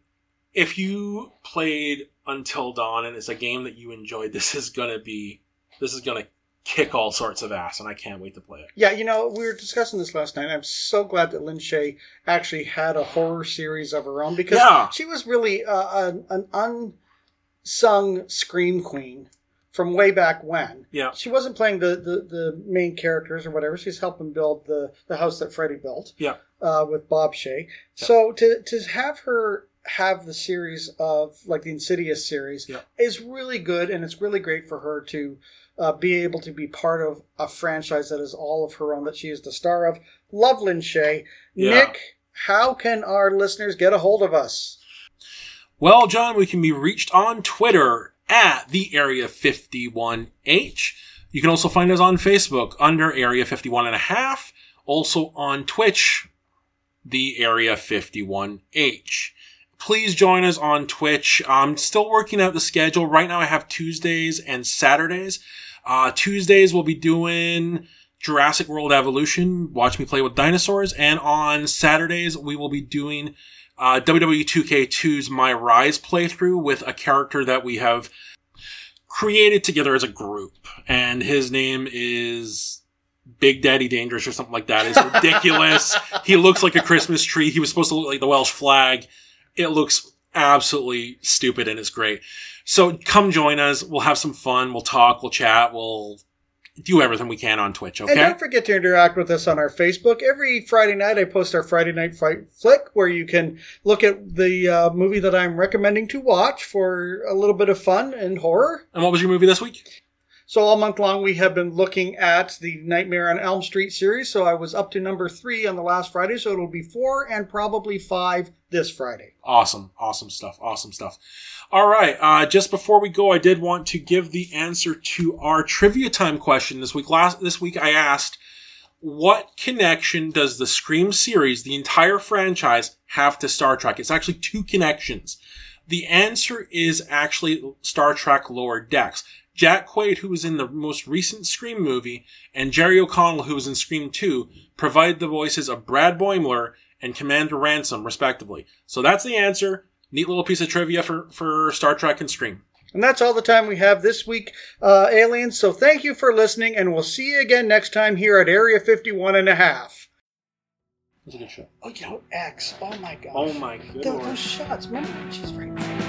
if you played Until Dawn and it's a game that you enjoyed, this is gonna be this is gonna kick all sorts of ass, and I can't wait to play it. Yeah, you know, we were discussing this last night. I'm so glad that Lin Shaye actually had a horror series of her own because Yeah. she was really uh, an, an unsung scream queen from way back when. Yeah. She wasn't playing the, the, the main characters or whatever. She's helping build the, the house that Freddy built. Yeah. Uh, with Bob Shaye. So to to have her have the series of like the Insidious series Yeah. is really good, and it's really great for her to uh, be able to be part of a franchise that is all of her own that she is the star of. Loveland Shea. Yeah. Nick, how can our listeners get a hold of us? Well, John, we can be reached on Twitter at the Area 51H. You can also find us on Facebook under Area 51 and a half. Also on Twitch, the Area 51H. Please join us on Twitch. I'm still working out the schedule. Right now I have Tuesdays and Saturdays. Uh, Tuesdays we'll be doing Jurassic World Evolution, watch me play with dinosaurs, and on Saturdays we will be doing uh, WWE 2K2's My Rise playthrough with a character that we have created together as a group, and his name is Big Daddy Dangerous or something like that. It's ridiculous. he looks like a Christmas tree. He was supposed to look like the Welsh flag. It looks absolutely stupid and it's great. So come join us. We'll have some fun. We'll talk. We'll chat. We'll do everything we can on Twitch. Okay. And don't forget to interact with us on our Facebook. Every Friday night, I post our Friday Night Fight Flick, where you can look at the uh, movie that I'm recommending to watch for a little bit of fun and horror. And what was your movie this week? So all month long, we have been looking at the Nightmare on Elm Street series. So I was up to number three on the last Friday, so it'll be four and probably five this Friday. Awesome, awesome stuff, awesome stuff. All right, uh, just before we go, I did want to give the answer to our trivia time question this week. Last this week, I asked, what connection does the Scream series, the entire franchise, have to Star Trek? It's actually two connections. The answer is actually Star Trek Lower Decks. Jack Quaid, who was in the most recent Scream movie, and Jerry O'Connell, who was in Scream 2, provide the voices of Brad Boimler and Commander Ransom, respectively. So that's the answer. Neat little piece of trivia for, for Star Trek and Scream. And that's all the time we have this week, uh, aliens. So thank you for listening, and we'll see you again next time here at Area 51 and a half. It was a good show. Oh, you know, X. Oh my god. Oh my God. Tho- those shots. Remember when she's right in